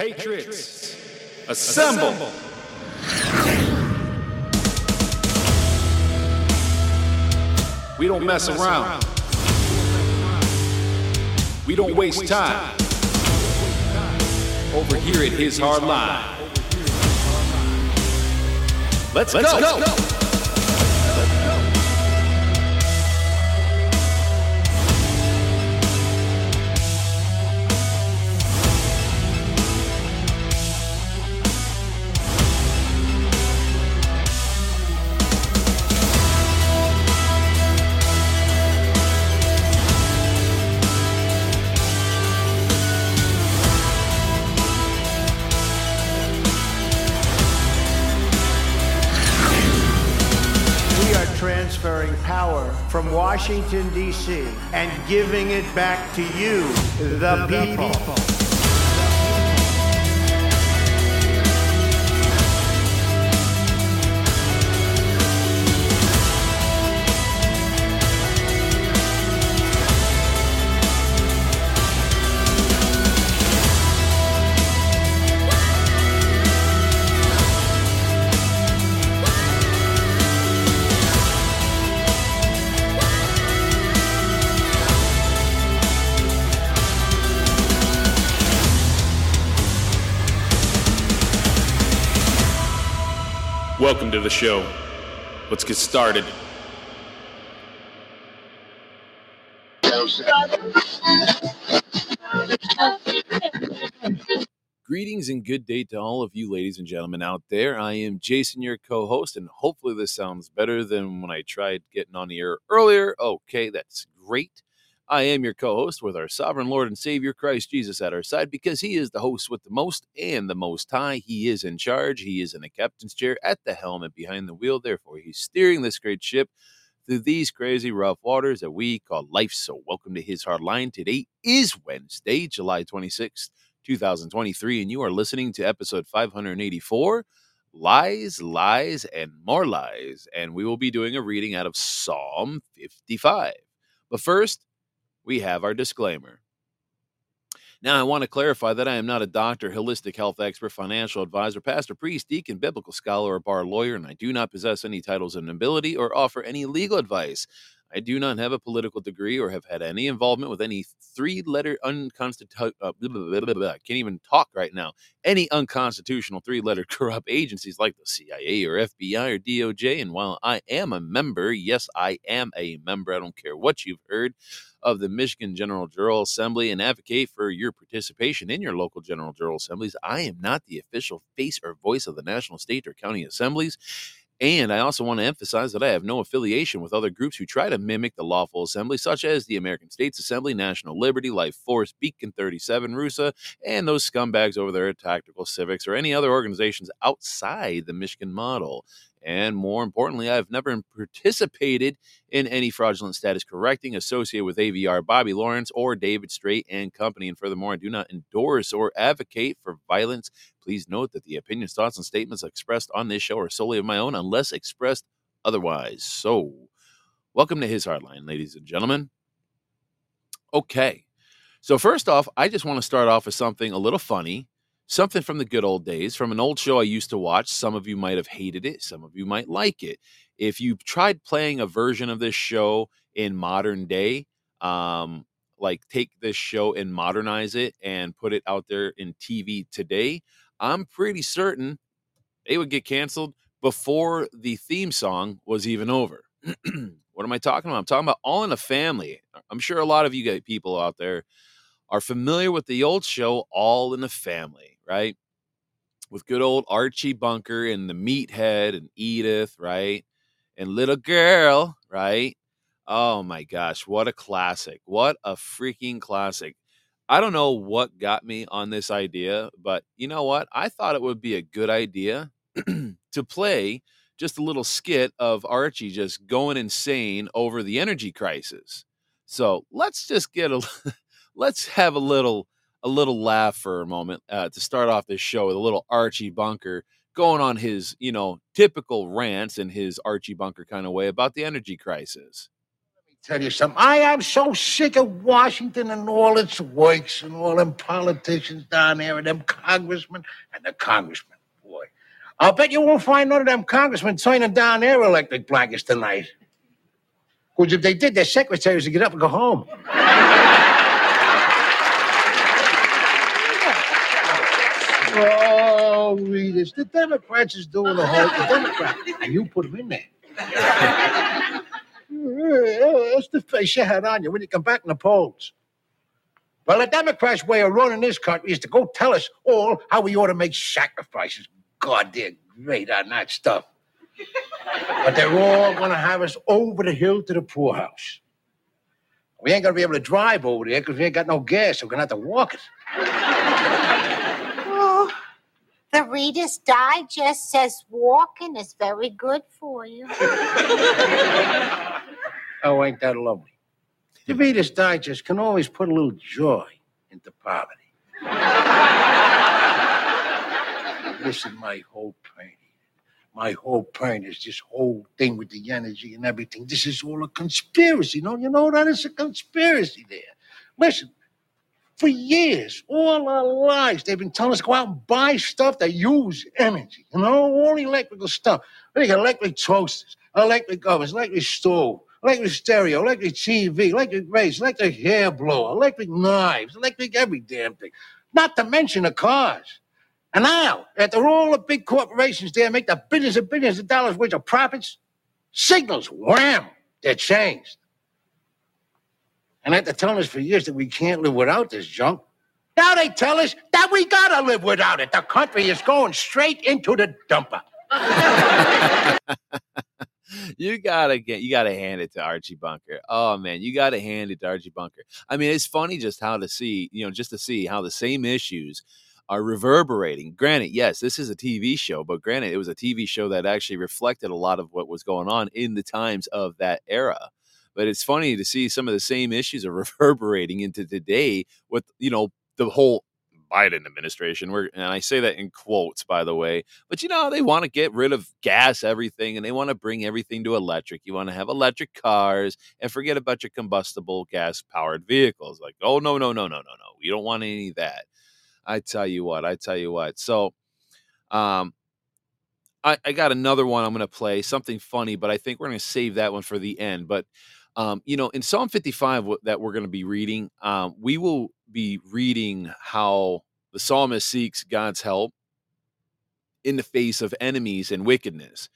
Patriots, assemble! We don't mess around. We don't waste time. Over here at His Hard Line. Let's, Let's go. go. Power from Washington, D.C., and giving it back to you, the people. The show. Let's get started. Greetings and good day to all of you, ladies and gentlemen, out there. I am Jason, your co host, and hopefully, this sounds better than when I tried getting on the air earlier. Okay, that's great. I am your co host with our sovereign Lord and Savior Christ Jesus at our side because he is the host with the most and the most high. He is in charge. He is in the captain's chair at the helm and behind the wheel. Therefore, he's steering this great ship through these crazy rough waters that we call life. So, welcome to his hard line. Today is Wednesday, July 26th, 2023, and you are listening to episode 584 Lies, Lies, and More Lies. And we will be doing a reading out of Psalm 55. But first, we have our disclaimer. Now, I want to clarify that I am not a doctor, holistic health expert, financial advisor, pastor, priest, deacon, biblical scholar, or bar lawyer, and I do not possess any titles of nobility or offer any legal advice. I do not have a political degree or have had any involvement with any three letter unconstitutional, uh, can't even talk right now, any unconstitutional three letter corrupt agencies like the CIA or FBI or DOJ. And while I am a member, yes, I am a member, I don't care what you've heard of the Michigan General Jural Assembly and advocate for your participation in your local General Jural Assemblies. I am not the official face or voice of the national, state, or county assemblies. And I also want to emphasize that I have no affiliation with other groups who try to mimic the lawful assembly, such as the American States Assembly, National Liberty, Life Force, Beacon 37, RUSA, and those scumbags over there at Tactical Civics, or any other organizations outside the Michigan model. And more importantly, I've never participated in any fraudulent status correcting associated with AVR Bobby Lawrence or David Straight and Company. And furthermore, I do not endorse or advocate for violence. Please note that the opinions, thoughts, and statements expressed on this show are solely of my own unless expressed otherwise. So, welcome to His Hardline, ladies and gentlemen. Okay. So, first off, I just want to start off with something a little funny something from the good old days, from an old show I used to watch. Some of you might have hated it, some of you might like it. If you tried playing a version of this show in modern day, um, like take this show and modernize it and put it out there in TV today, I'm pretty certain it would get canceled before the theme song was even over. what am I talking about? I'm talking about All in the Family. I'm sure a lot of you people out there are familiar with the old show All in the Family, right? With good old Archie Bunker and the meathead and Edith, right? And little girl, right? Oh my gosh, what a classic. What a freaking classic. I don't know what got me on this idea, but you know what? I thought it would be a good idea to play just a little skit of Archie just going insane over the energy crisis. So let's just get a let's have a little a little laugh for a moment uh, to start off this show with a little Archie Bunker going on his you know typical rants in his Archie Bunker kind of way about the energy crisis. Tell you something. I am so sick of Washington and all its works and all them politicians down there and them congressmen and the congressmen. Boy, I'll bet you won't find none of them congressmen turning down their electric blankets tonight. Because if they did, their secretaries would get up and go home. Oh, Readers, the Democrats is doing the whole the Democrats, and you put them in there. That's the face you had on you when you come back in the polls. Well, the Democrats' way of running this country is to go tell us all how we ought to make sacrifices. God, they're great on that stuff. But they're all going to have us over the hill to the poorhouse. We ain't going to be able to drive over there because we ain't got no gas, so we're going to have to walk it. Oh, the Reader's Digest says walking is very good for you. Oh, ain't that lovely? The Reader's Digest can always put a little joy into poverty. Listen, my whole point, my whole point is this whole thing with the energy and everything. This is all a conspiracy. Don't you know that it's a conspiracy there? Listen, for years, all our lives, they've been telling us to go out and buy stuff that use energy. You know, all electrical stuff. They got electric toasters, electric ovens, electric stove, electric stereo, electric TV, electric race, electric hair blower, electric knives, electric every damn thing. Not to mention the cars. And now, after all the big corporations there make the billions and billions of dollars worth of profits, signals, wham, they're changed. And after telling us for years that we can't live without this junk, now they tell us that we gotta live without it. The country is going straight into the dumper. you gotta get you gotta hand it to Archie Bunker. Oh man, you gotta hand it to Archie Bunker. I mean, it's funny just how to see, you know, just to see how the same issues are reverberating. Granted, yes, this is a TV show, but granted, it was a TV show that actually reflected a lot of what was going on in the times of that era. But it's funny to see some of the same issues are reverberating into today with, you know, the whole Biden administration. Where and I say that in quotes, by the way. But you know, they want to get rid of gas everything and they want to bring everything to electric. You want to have electric cars and forget about your combustible gas powered vehicles. Like, oh no, no, no, no, no, no. We don't want any of that. I tell you what, I tell you what. So um I, I got another one I'm gonna play, something funny, but I think we're gonna save that one for the end. But um, you know, in Psalm 55 w- that we're going to be reading, um, we will be reading how the psalmist seeks God's help in the face of enemies and wickedness.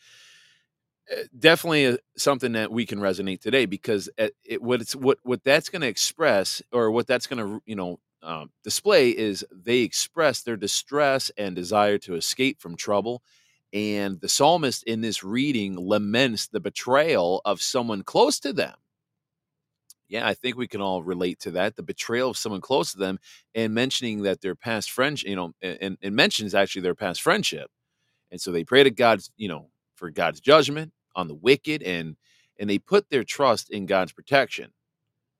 Uh, Definitely something that we can resonate today because uh, it, what it's what what that's going to express or what that's going to you know um, display is they express their distress and desire to escape from trouble. And the psalmist in this reading laments the betrayal of someone close to them yeah, I think we can all relate to that. The betrayal of someone close to them and mentioning that their past friendship, you know, and, and mentions actually their past friendship. And so they pray to God's, you know, for God's judgment on the wicked and and they put their trust in God's protection,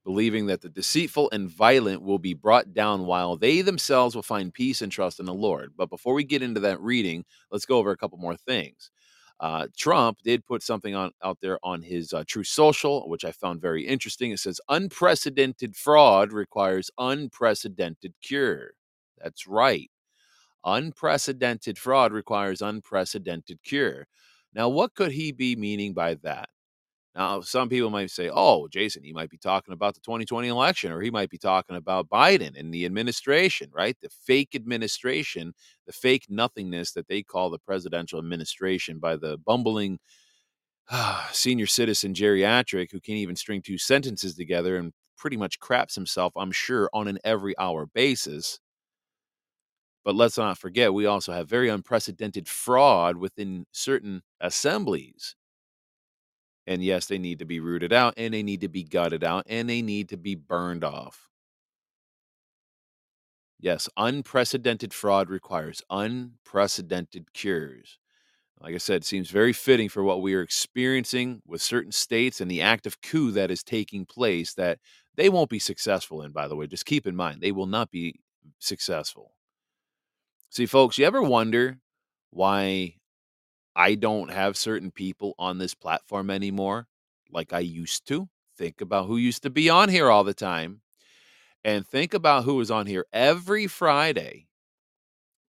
believing that the deceitful and violent will be brought down while they themselves will find peace and trust in the Lord. But before we get into that reading, let's go over a couple more things. Uh, Trump did put something on out there on his uh, Truth Social, which I found very interesting. It says unprecedented fraud requires unprecedented cure. That's right. Unprecedented fraud requires unprecedented cure. Now, what could he be meaning by that? Now, some people might say, oh, Jason, he might be talking about the 2020 election, or he might be talking about Biden and the administration, right? The fake administration, the fake nothingness that they call the presidential administration by the bumbling ah, senior citizen geriatric who can't even string two sentences together and pretty much craps himself, I'm sure, on an every hour basis. But let's not forget, we also have very unprecedented fraud within certain assemblies. And yes, they need to be rooted out and they need to be gutted out and they need to be burned off. Yes, unprecedented fraud requires unprecedented cures. Like I said, it seems very fitting for what we are experiencing with certain states and the active coup that is taking place that they won't be successful in, by the way. Just keep in mind, they will not be successful. See, folks, you ever wonder why I don't have certain people on this platform anymore like I used to? think about who used to be on here all the time and think about who was on here every Friday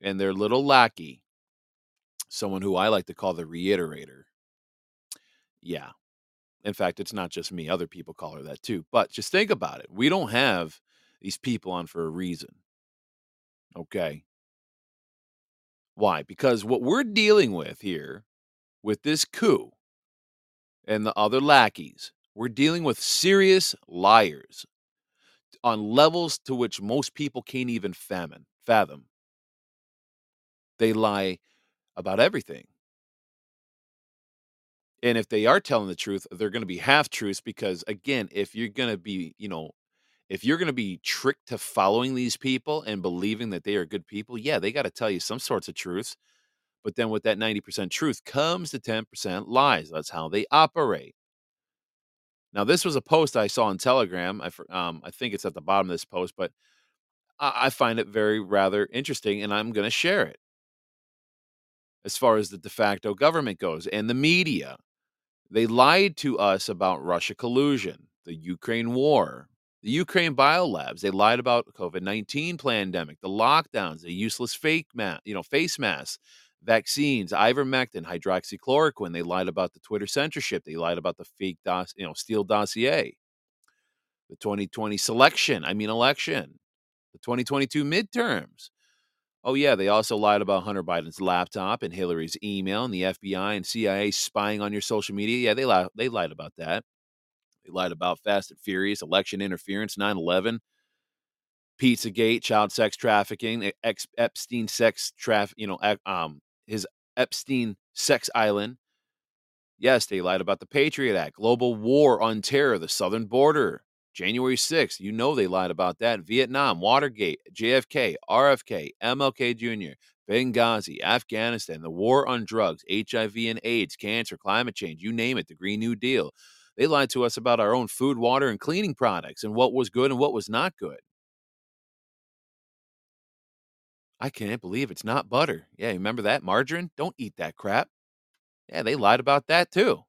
and their little lackey, someone who I like to call the reiterator. Yeah. In fact, it's not just me, other people call her that too. But just think about it. We don't have these people on for a reason. Okay. Why? Because what we're dealing with here, with this coup and the other lackeys, we're dealing with serious liars on levels to which most people can't even fathom. fathom. They lie about everything. And if they are telling the truth, they're going to be half truths because, again, if you're going to be, you know, if you're going to be tricked to following these people and believing that they are good people, yeah, they got to tell you some sorts of truths. But then with that 90% truth comes the 10% lies. That's how they operate. Now, this was a post I saw on Telegram. I, um, I think it's at the bottom of this post, but I, I find it very rather interesting and I'm going to share it as far as the de facto government goes and the media. They lied to us about Russia collusion, the Ukraine war, the Ukraine biolabs. They lied about COVID nineteen pandemic, the lockdowns, the useless fake ma- you know face masks, vaccines, ivermectin, hydroxychloroquine. They lied about the Twitter censorship. They lied about the fake dos- you know Steele dossier, the 2020 selection. I mean election, the 2022 midterms. Oh, yeah, they also lied about Hunter Biden's laptop and Hillary's email and the FBI and CIA spying on your social media. Yeah, they lied, they lied about that. They lied about Fast and Furious, election interference, 9 11, Pizzagate, child sex trafficking, ex- Epstein sex traffic, you know, um, his Epstein sex island. Yes, they lied about the Patriot Act, global war on terror, the southern border, January 6th, you know they lied about that. Vietnam, Watergate, JFK, RFK, MLK Jr., Benghazi, Afghanistan, the war on drugs, HIV and AIDS, cancer, climate change, you name it, the Green New Deal. They lied to us about our own food, water, and cleaning products and what was good and what was not good. I can't believe it's not butter. Yeah, remember that? Margarine? Don't eat that crap. Yeah, they lied about that too.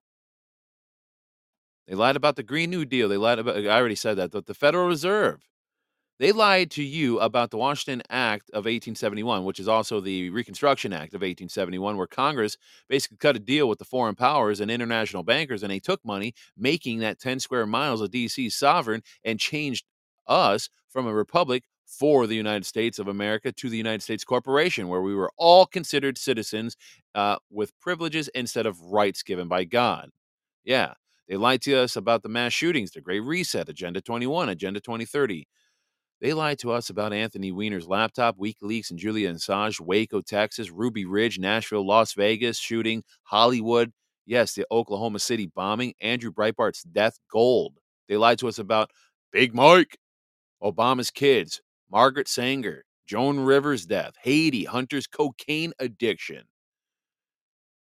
They lied about the Green New Deal. They lied about, I already said that, but the Federal Reserve. They lied to you about the Washington Act of 1871, which is also the Reconstruction Act of 1871, where Congress basically cut a deal with the foreign powers and international bankers, and they took money, making that 10 square miles of D.C. sovereign and changed us from a republic for the United States of America to the United States Corporation, where we were all considered citizens uh, with privileges instead of rights given by God. Yeah. They lied to us about the mass shootings, the Great Reset, Agenda 21, Agenda 2030. They lied to us about Anthony Weiner's laptop, WikiLeaks, and Julian Assange, Waco, Texas, Ruby Ridge, Nashville, Las Vegas shooting, Hollywood. Yes, the Oklahoma City bombing, Andrew Breitbart's death, gold. They lied to us about Big Mike, Obama's kids, Margaret Sanger, Joan Rivers' death, Haiti, Hunter's cocaine addiction.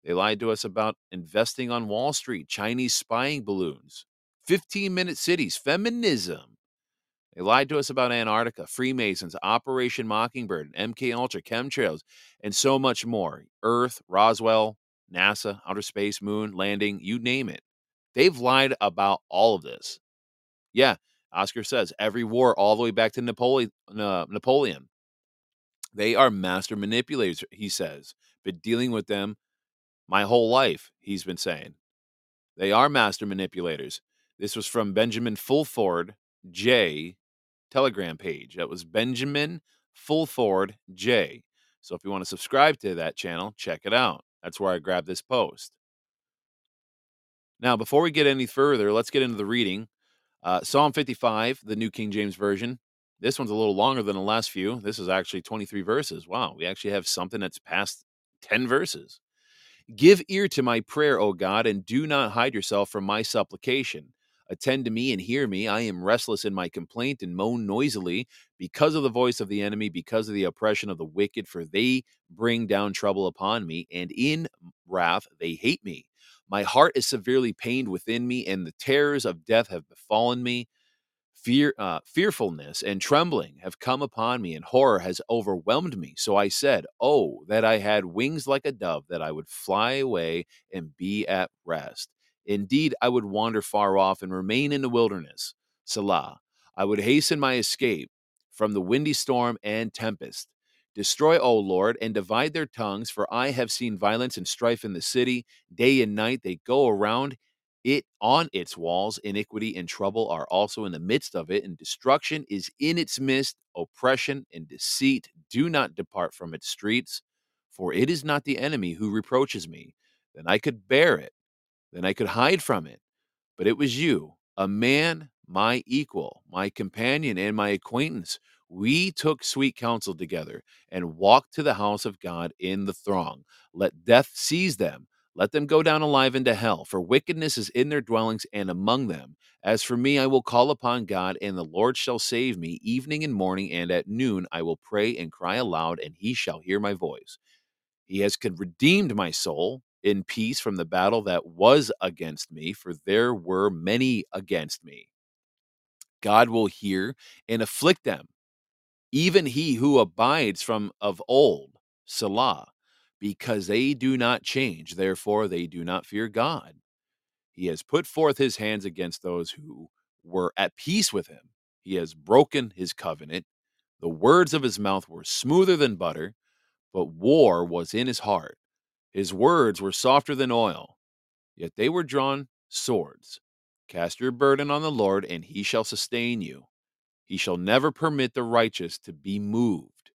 They lied to us about investing on Wall Street, Chinese spying balloons, 15 minute cities, feminism. They lied to us about Antarctica, Freemasons, Operation Mockingbird, MK Ultra, chemtrails, and so much more. Earth, Roswell, NASA, outer space, moon, landing, you name it. They've lied about all of this. Yeah, Oscar says every war, all the way back to Napoleon. Uh, Napoleon. They are master manipulators, he says. Been dealing with them my whole life, he's been saying. They are master manipulators. This was from Benjamin Fulford J. Telegram page. That was Benjamin Fulford J. So if you want to subscribe to that channel, check it out. That's where I grabbed this post. Now, before we get any further, let's get into the reading. Uh, Psalm 55, the New King James Version. This one's a little longer than the last few. This is actually 23 verses. Wow, we actually have something that's past 10 verses. Give ear to my prayer, O God, and do not hide yourself from my supplication. Attend to me and hear me. I am restless in my complaint and moan noisily because of the voice of the enemy, because of the oppression of the wicked, for they bring down trouble upon me, and in wrath they hate me. My heart is severely pained within me, and the terrors of death have befallen me. Fear, uh, fearfulness and trembling have come upon me, and horror has overwhelmed me. So I said, Oh, that I had wings like a dove, that I would fly away and be at rest. Indeed, I would wander far off and remain in the wilderness. Selah. I would hasten my escape from the windy storm and tempest. Destroy, O Lord, and divide their tongues, for I have seen violence and strife in the city. Day and night they go around it on its walls. Iniquity and trouble are also in the midst of it, and destruction is in its midst. Oppression and deceit do not depart from its streets. For it is not the enemy who reproaches me, then I could bear it then I could hide from it. But it was you, a man, my equal, my companion, and my acquaintance. We took sweet counsel together and walked to the house of God in the throng. Let death seize them. Let them go down alive into hell, for wickedness is in their dwellings and among them. As for me, I will call upon God, and the Lord shall save me. Evening and morning and at noon I will pray and cry aloud, and he shall hear my voice. He has redeemed my soul in peace from the battle that was against me, for there were many against me. God will hear and afflict them, even he who abides from of old, Selah, because they do not change, therefore they do not fear God. He has put forth his hands against those who were at peace with him. He has broken his covenant. The words of his mouth were smoother than butter, but war was in his heart. His words were softer than oil, yet they were drawn swords. Cast your burden on the Lord, and he shall sustain you. He shall never permit the righteous to be moved.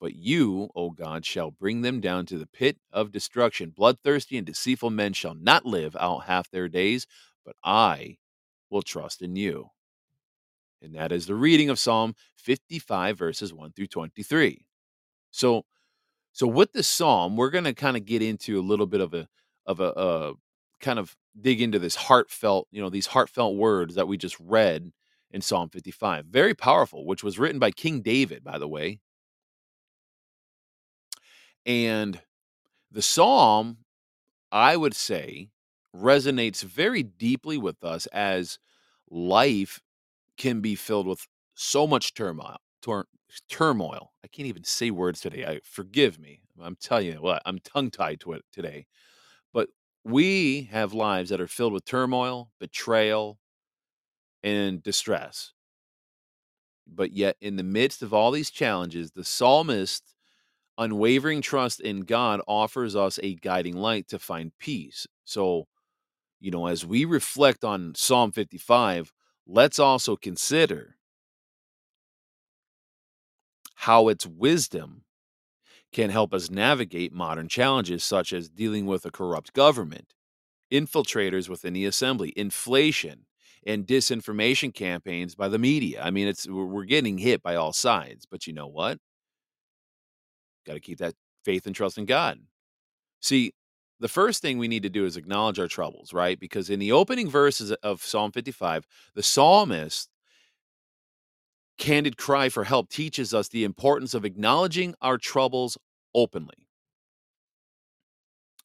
But you, O God, shall bring them down to the pit of destruction. Bloodthirsty and deceitful men shall not live out half their days, but I will trust in you. And that is the reading of Psalm 55, verses 1 through 23. So, so with this psalm, we're going to kind of get into a little bit of a of a uh, kind of dig into this heartfelt, you know, these heartfelt words that we just read in Psalm 55. Very powerful, which was written by King David, by the way. And the psalm, I would say, resonates very deeply with us as life can be filled with so much turmoil, tor- turmoil. I can't even say words today. I forgive me. I'm telling you what, I'm tongue tied to it today. But we have lives that are filled with turmoil, betrayal, and distress. But yet, in the midst of all these challenges, the psalmist unwavering trust in God offers us a guiding light to find peace. So, you know, as we reflect on Psalm 55, let's also consider how its wisdom can help us navigate modern challenges such as dealing with a corrupt government, infiltrators within the assembly, inflation, and disinformation campaigns by the media. I mean, it's we're getting hit by all sides, but you know what? Got to keep that faith and trust in God. See, the first thing we need to do is acknowledge our troubles, right? Because in the opening verses of Psalm 55, the psalmist candid cry for help teaches us the importance of acknowledging our troubles openly,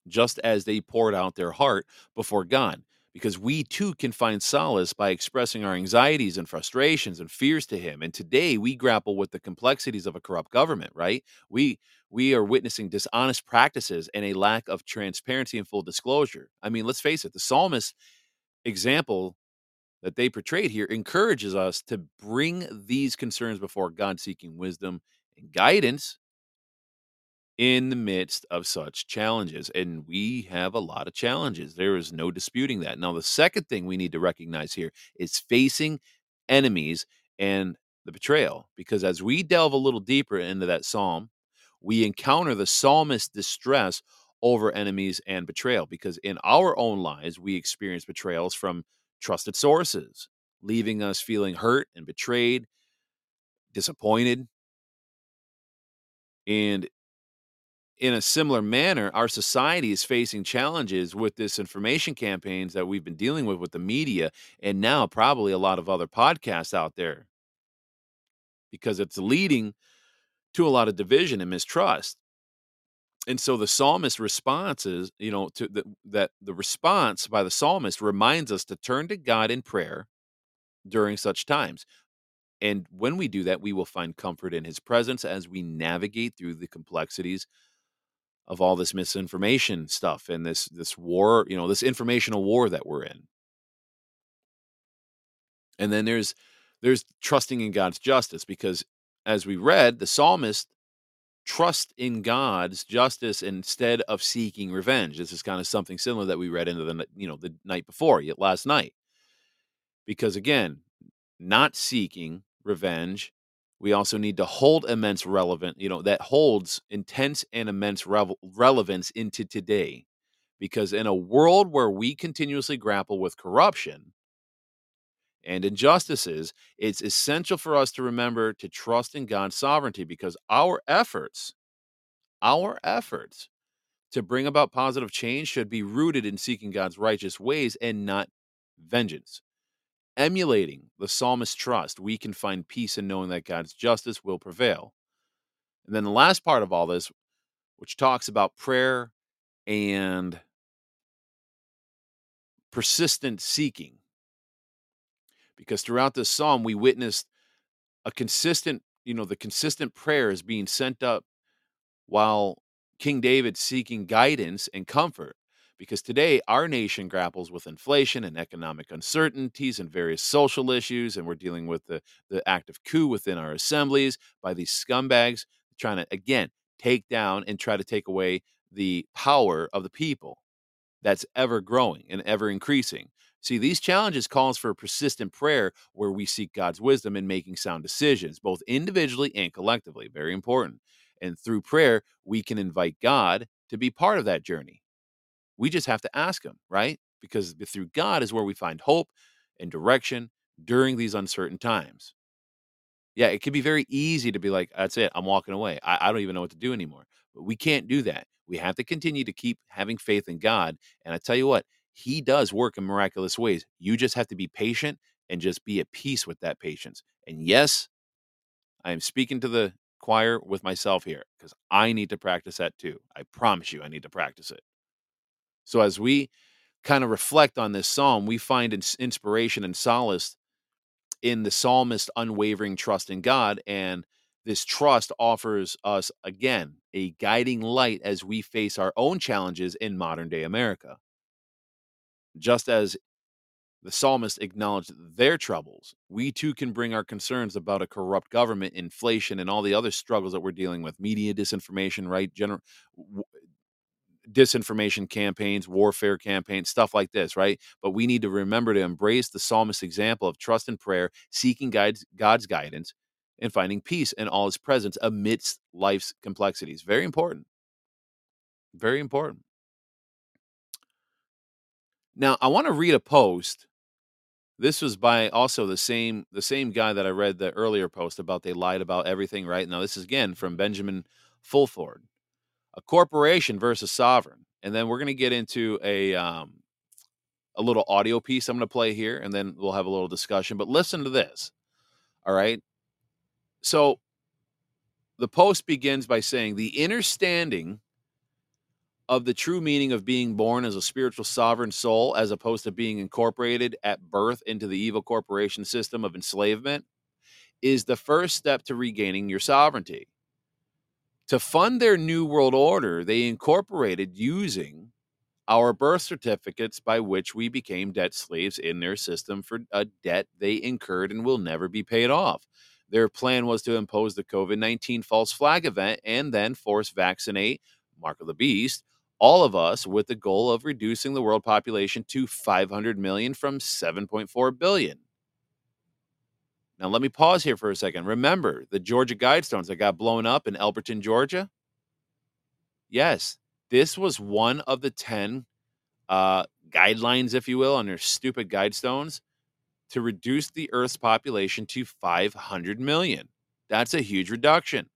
just as they poured out their heart before God. Because we too can find solace by expressing our anxieties and frustrations and fears to Him. And today we grapple with the complexities of a corrupt government, right? We we are witnessing dishonest practices and a lack of transparency and full disclosure. I mean, let's face it, the psalmist example that they portrayed here encourages us to bring these concerns before God, seeking wisdom and guidance in the midst of such challenges. And we have a lot of challenges. There is no disputing that. Now, the second thing we need to recognize here is facing enemies and the betrayal. Because as we delve a little deeper into that psalm, we encounter the psalmist's distress over enemies and betrayal. Because in our own lives, we experience betrayals from trusted sources, leaving us feeling hurt and betrayed, disappointed. And in a similar manner, our society is facing challenges with disinformation campaigns that we've been dealing with with the media, and now probably a lot of other podcasts out there because it's leading to a lot of division and mistrust. And so the psalmist response is, you know, to the, that the response by the psalmist reminds us to turn to God in prayer during such times. And when we do that, we will find comfort in his presence as we navigate through the complexities of all this misinformation stuff and this this war, you know, this informational war that we're in. And then there's there's trusting in God's justice because as we read, the psalmist trust in God's justice instead of seeking revenge. This is kind of something similar that we read into the you know the night before, yet last night. Because again, not seeking revenge, we also need to hold immense relevant, you know, that holds intense and immense revel- relevance into today. Because in a world where we continuously grapple with corruption, and injustices, it's essential for us to remember to trust in God's sovereignty because our efforts, our efforts to bring about positive change should be rooted in seeking God's righteous ways and not vengeance. Emulating the psalmist's trust, we can find peace in knowing that God's justice will prevail. And then the last part of all this, which talks about prayer and persistent seeking because throughout this psalm we witnessed a consistent you know the consistent prayers being sent up while king david seeking guidance and comfort because today our nation grapples with inflation and economic uncertainties and various social issues and we're dealing with the, the active coup within our assemblies by these scumbags trying to again take down and try to take away the power of the people that's ever growing and ever increasing See, these challenges calls for persistent prayer where we seek God's wisdom in making sound decisions, both individually and collectively. Very important. And through prayer, we can invite God to be part of that journey. We just have to ask him, right? Because through God is where we find hope and direction during these uncertain times. Yeah, it can be very easy to be like, that's it, I'm walking away. I, I don't even know what to do anymore. But we can't do that. We have to continue to keep having faith in God. And I tell you what, he does work in miraculous ways. You just have to be patient and just be at peace with that patience. And yes, I am speaking to the choir with myself here because I need to practice that too. I promise you, I need to practice it. So as we kind of reflect on this psalm, we find inspiration and solace in the psalmist's unwavering trust in God. And this trust offers us, again, a guiding light as we face our own challenges in modern day America. Just as the psalmist acknowledged their troubles, we too can bring our concerns about a corrupt government, inflation, and all the other struggles that we're dealing with media disinformation, right? General w- disinformation campaigns, warfare campaigns, stuff like this, right? But we need to remember to embrace the psalmist's example of trust and prayer, seeking God's, God's guidance, and finding peace in all his presence amidst life's complexities. Very important. Very important. Now, I want to read a post. This was by also the same the same guy that I read the earlier post about they lied about everything, right? Now, this is again from Benjamin Fulford. A corporation versus sovereign. And then we're going to get into a um a little audio piece I'm going to play here and then we'll have a little discussion, but listen to this. All right? So the post begins by saying the understanding of the true meaning of being born as a spiritual sovereign soul as opposed to being incorporated at birth into the evil corporation system of enslavement is the first step to regaining your sovereignty. To fund their new world order, they incorporated using our birth certificates by which we became debt slaves in their system for a debt they incurred and will never be paid off. Their plan was to impose the COVID 19 false flag event and then force vaccinate, Mark of the Beast, all of us with the goal of reducing the world population to 500 million from 7.4 billion. Now, let me pause here for a second. Remember the Georgia Guidestones that got blown up in Elberton, Georgia? Yes, this was one of the 10 uh, guidelines, if you will, on their stupid Guidestones to reduce the Earth's population to 500 million. That's a huge reduction.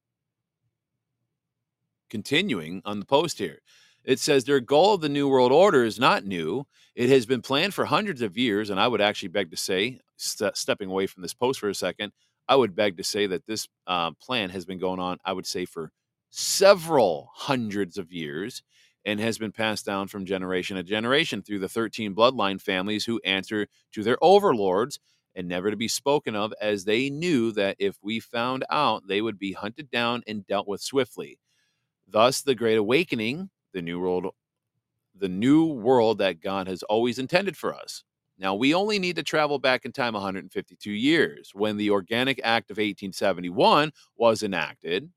Continuing on the post here. It says their goal of the New World Order is not new. It has been planned for hundreds of years. And I would actually beg to say, st- stepping away from this post for a second, I would beg to say that this uh, plan has been going on, I would say, for several hundreds of years and has been passed down from generation to generation through the 13 bloodline families who answer to their overlords and never to be spoken of as they knew that if we found out, they would be hunted down and dealt with swiftly. Thus, the Great Awakening, the new world, the new world that God has always intended for us. Now, we only need to travel back in time 152 years when the Organic Act of 1871 was enacted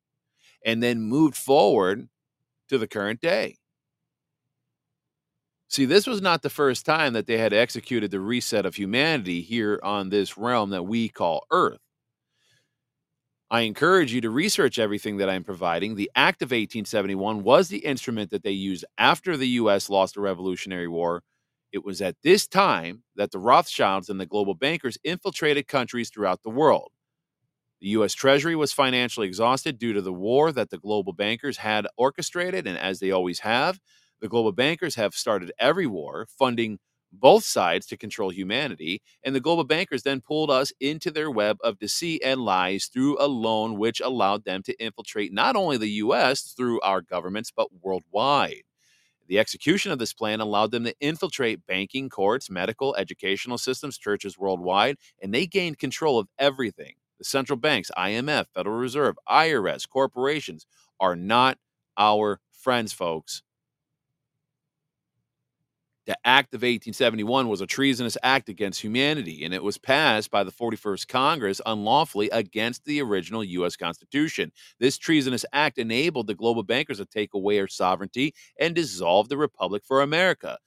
and then moved forward to the current day. See, this was not the first time that they had executed the reset of humanity here on this realm that we call Earth. I encourage you to research everything that I'm providing. The Act of 1871 was the instrument that they used after the U.S. lost the Revolutionary War. It was at this time that the Rothschilds and the global bankers infiltrated countries throughout the world. The U.S. Treasury was financially exhausted due to the war that the global bankers had orchestrated, and as they always have, the global bankers have started every war, funding both sides to control humanity, and the global bankers then pulled us into their web of deceit and lies through a loan which allowed them to infiltrate not only the US through our governments, but worldwide. The execution of this plan allowed them to infiltrate banking, courts, medical, educational systems, churches worldwide, and they gained control of everything. The central banks, IMF, Federal Reserve, IRS, corporations are not our friends, folks. The Act of 1871 was a treasonous act against humanity, and it was passed by the 41st Congress unlawfully against the original U.S. Constitution. This treasonous act enabled the global bankers to take away our sovereignty and dissolve the Republic for America.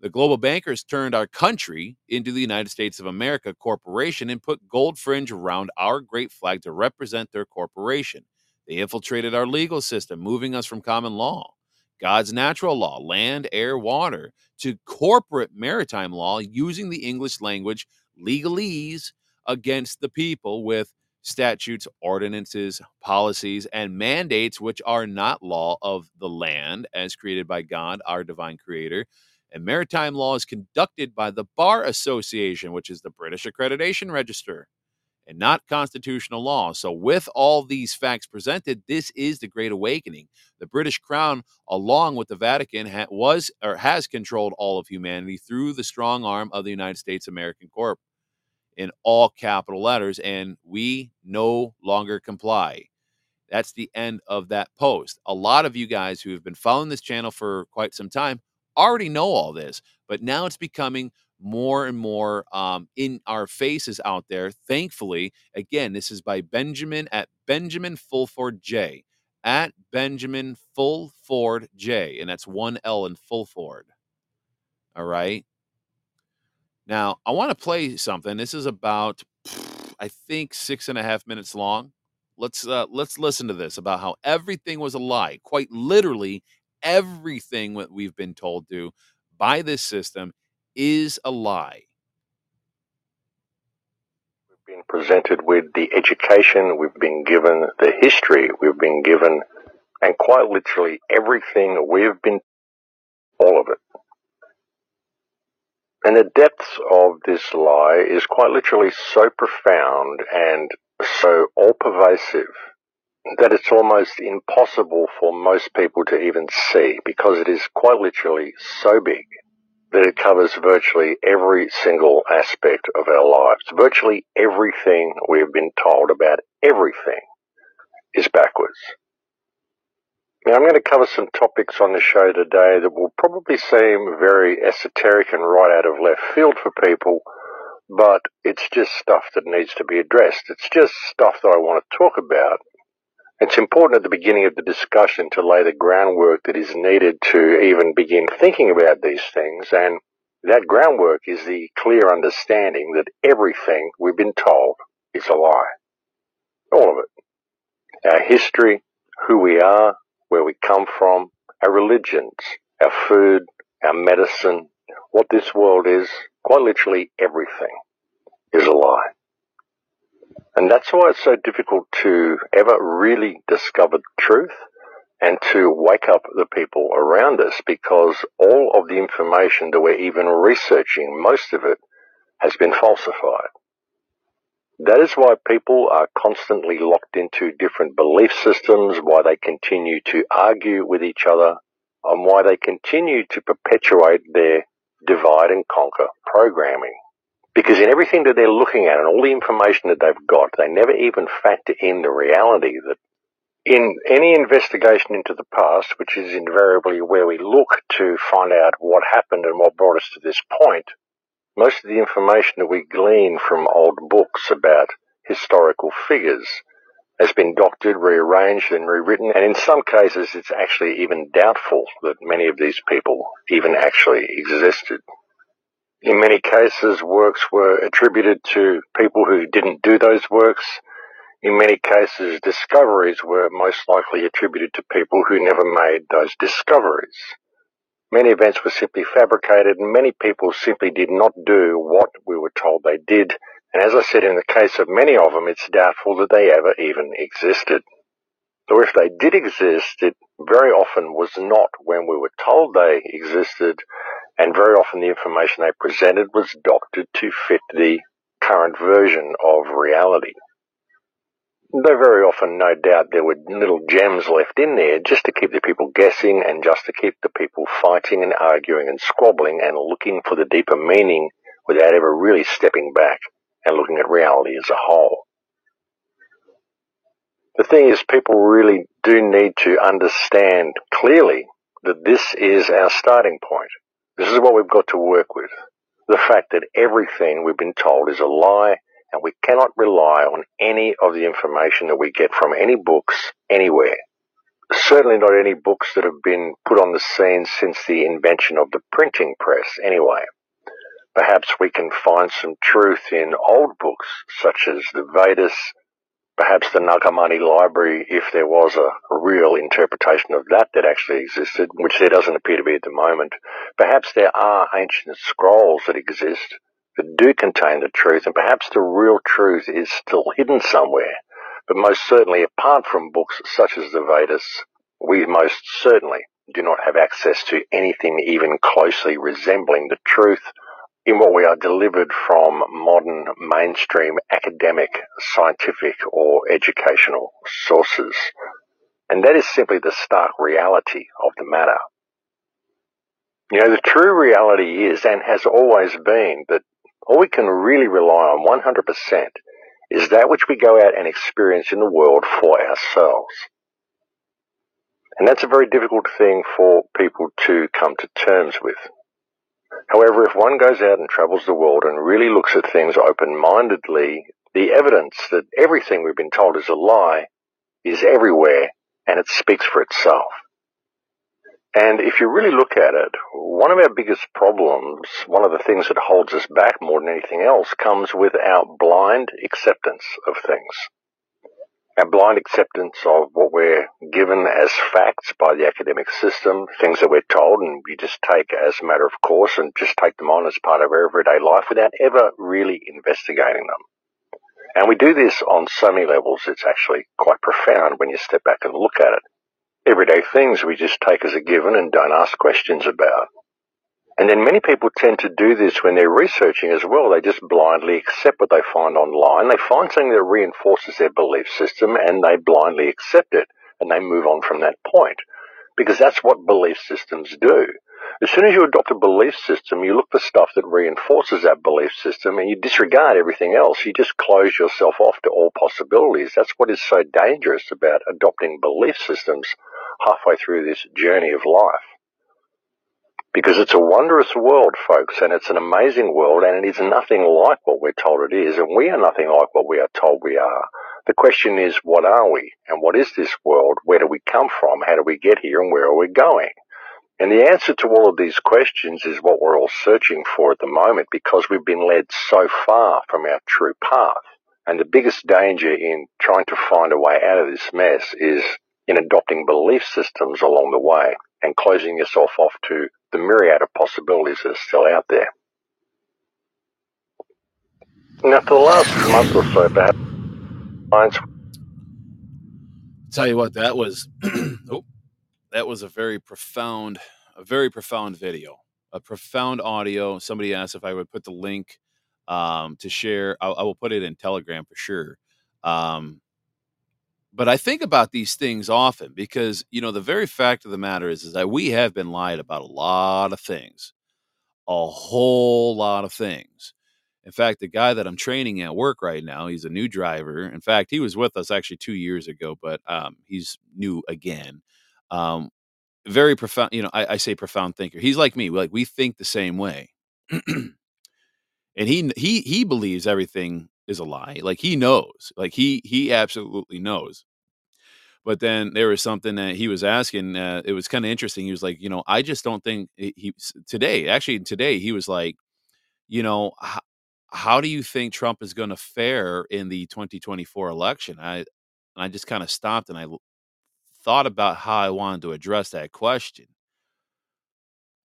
The global bankers turned our country into the United States of America Corporation and put gold fringe around our great flag to represent their corporation. They infiltrated our legal system, moving us from common law God's natural law, land, air, water, to corporate maritime law using the English language legalese against the people with statutes, ordinances, policies, and mandates which are not law of the land as created by God, our divine creator. And maritime law is conducted by the Bar Association, which is the British Accreditation Register and not constitutional law. So, with all these facts presented, this is the Great Awakening. The British Crown, along with the Vatican, ha- was or has controlled all of humanity through the strong arm of the United States American Corp in all capital letters, and we no longer comply. That's the end of that post. A lot of you guys who have been following this channel for quite some time already know all this, but now it's becoming more and more um, in our faces out there. Thankfully, again, this is by Benjamin at Benjamin Fulford J. At Benjamin Fulford J. And that's one L in Fulford. All right. Now, I want to play something. This is about, I think, six and a half minutes long. Let's uh, let's listen to this about how everything was a lie. Quite literally, everything that we've been told to by this system is a lie. We've been presented with the education, we've been given the history, we've been given, and quite literally everything we've been, all of it. And the depths of this lie is quite literally so profound and so all pervasive that it's almost impossible for most people to even see because it is quite literally so big that it covers virtually every single aspect of our lives. Virtually everything we've been told about everything is backwards. Now, I'm going to cover some topics on the show today that will probably seem very esoteric and right out of left field for people, but it's just stuff that needs to be addressed. It's just stuff that I want to talk about it's important at the beginning of the discussion to lay the groundwork that is needed to even begin thinking about these things, and that groundwork is the clear understanding that everything we've been told is a lie. All of it. Our history, who we are, where we come from, our religions, our food, our medicine, what this world is, quite literally everything is a lie. And that's why it's so difficult to ever really discover truth and to wake up the people around us because all of the information that we're even researching, most of it has been falsified. That is why people are constantly locked into different belief systems, why they continue to argue with each other, and why they continue to perpetuate their divide and conquer programming. Because in everything that they're looking at and all the information that they've got, they never even factor in the reality that In any investigation into the past, which is invariably where we look to find out what happened and what brought us to this point, most of the information that we glean from old books about historical figures has been doctored, rearranged, and rewritten, and in some cases it's actually even doubtful that many of these people even actually existed. In many cases, works were attributed to people who didn't do those works. In many cases, discoveries were most likely attributed to people who never made those discoveries. Many events were simply fabricated, and many people simply did not do what we were told they did, and as I said, in the case of many of them, it's doubtful that they ever even existed. Or if they did exist, it very often was not when we were told they existed, and very often the information they presented was doctored to fit the current version of reality. Though very often, no doubt, there were little gems left in there just to keep the people guessing and just to keep the people fighting and arguing and squabbling and looking for the deeper meaning without ever really stepping back and looking at reality as a whole. The thing is, people really do need to understand clearly that this is our starting point. This is what we've got to work with. The fact that everything we've been told is a lie and we cannot rely on any of the information that we get from any books anywhere. Certainly not any books that have been put on the scene since the invention of the printing press anyway. Perhaps we can find some truth in old books such as the Vedas, perhaps the Nag Hammadi library if there was a, real interpretation of that that actually existed, which there doesn't appear to be at the moment. Perhaps there are ancient scrolls that exist that do contain the truth, and perhaps the real truth is still hidden somewhere. But most certainly, apart from books such as the Vedas, we most certainly do not have access to anything even closely resembling the truth in what we are delivered from modern mainstream academic, scientific, or educational sources. And that is simply the stark reality of the matter. You know, the true reality is and has always been that all we can really rely on 100% is that which we go out and experience in the world for ourselves. And that's a very difficult thing for people to come to terms with. However, if one goes out and travels the world and really looks at things open-mindedly, the evidence that everything we've been told is a lie is everywhere and it speaks for itself. And if you really look at it, one of our biggest problems, one of the things that holds us back more than anything else, comes with our blind acceptance of things our blind acceptance of what we're given as facts by the academic system, things that we're told, and we just take as a matter of course and just take them on as part of our everyday life without ever really investigating them. And we do this on so many levels, it's actually quite profound when you step back and look at it. Everyday things we just take as a given and don't ask questions about. And then many people tend to do this when they're researching as well. They just blindly accept what they find online. They find something that reinforces their belief system and they blindly accept it and they move on from that point. Because that's what belief systems do. As soon as you adopt a belief system, you look for stuff that reinforces that belief system and you disregard everything else. You just close yourself off to all possibilities. That's what is so dangerous about adopting belief systems halfway through this journey of life. Because it's a wondrous world, folks, and it's an amazing world, and it is nothing like what we're told it is, and we are nothing like what we are told we are. The question is, what are we? And what is this world? Where do we come from? How do we get here? And where are we going? And the answer to all of these questions is what we're all searching for at the moment because we've been led so far from our true path. And the biggest danger in trying to find a way out of this mess is in adopting belief systems along the way and closing yourself off to the myriad of possibilities that are still out there. Now, for the last month or so, perhaps, science. Tell you what, that was, oh, that was a very profound, a very profound video, a profound audio. Somebody asked if I would put the link um, to share. I, I, will put it in Telegram for sure. Um, but I think about these things often because, you know, the very fact of the matter is, is that we have been lied about a lot of things, a whole lot of things. In fact, the guy that I'm training at work right now, he's a new driver. In fact, he was with us actually two years ago, but um, he's new again. Um, very profound, you know, I, I say profound thinker. He's like me, like we think the same way. and he he he believes everything is a lie. Like he knows. Like he he absolutely knows. But then there was something that he was asking. Uh, it was kind of interesting. He was like, you know, I just don't think he, today. Actually, today he was like, you know, how, how do you think Trump is going to fare in the 2024 election? I and I just kind of stopped and I thought about how I wanted to address that question.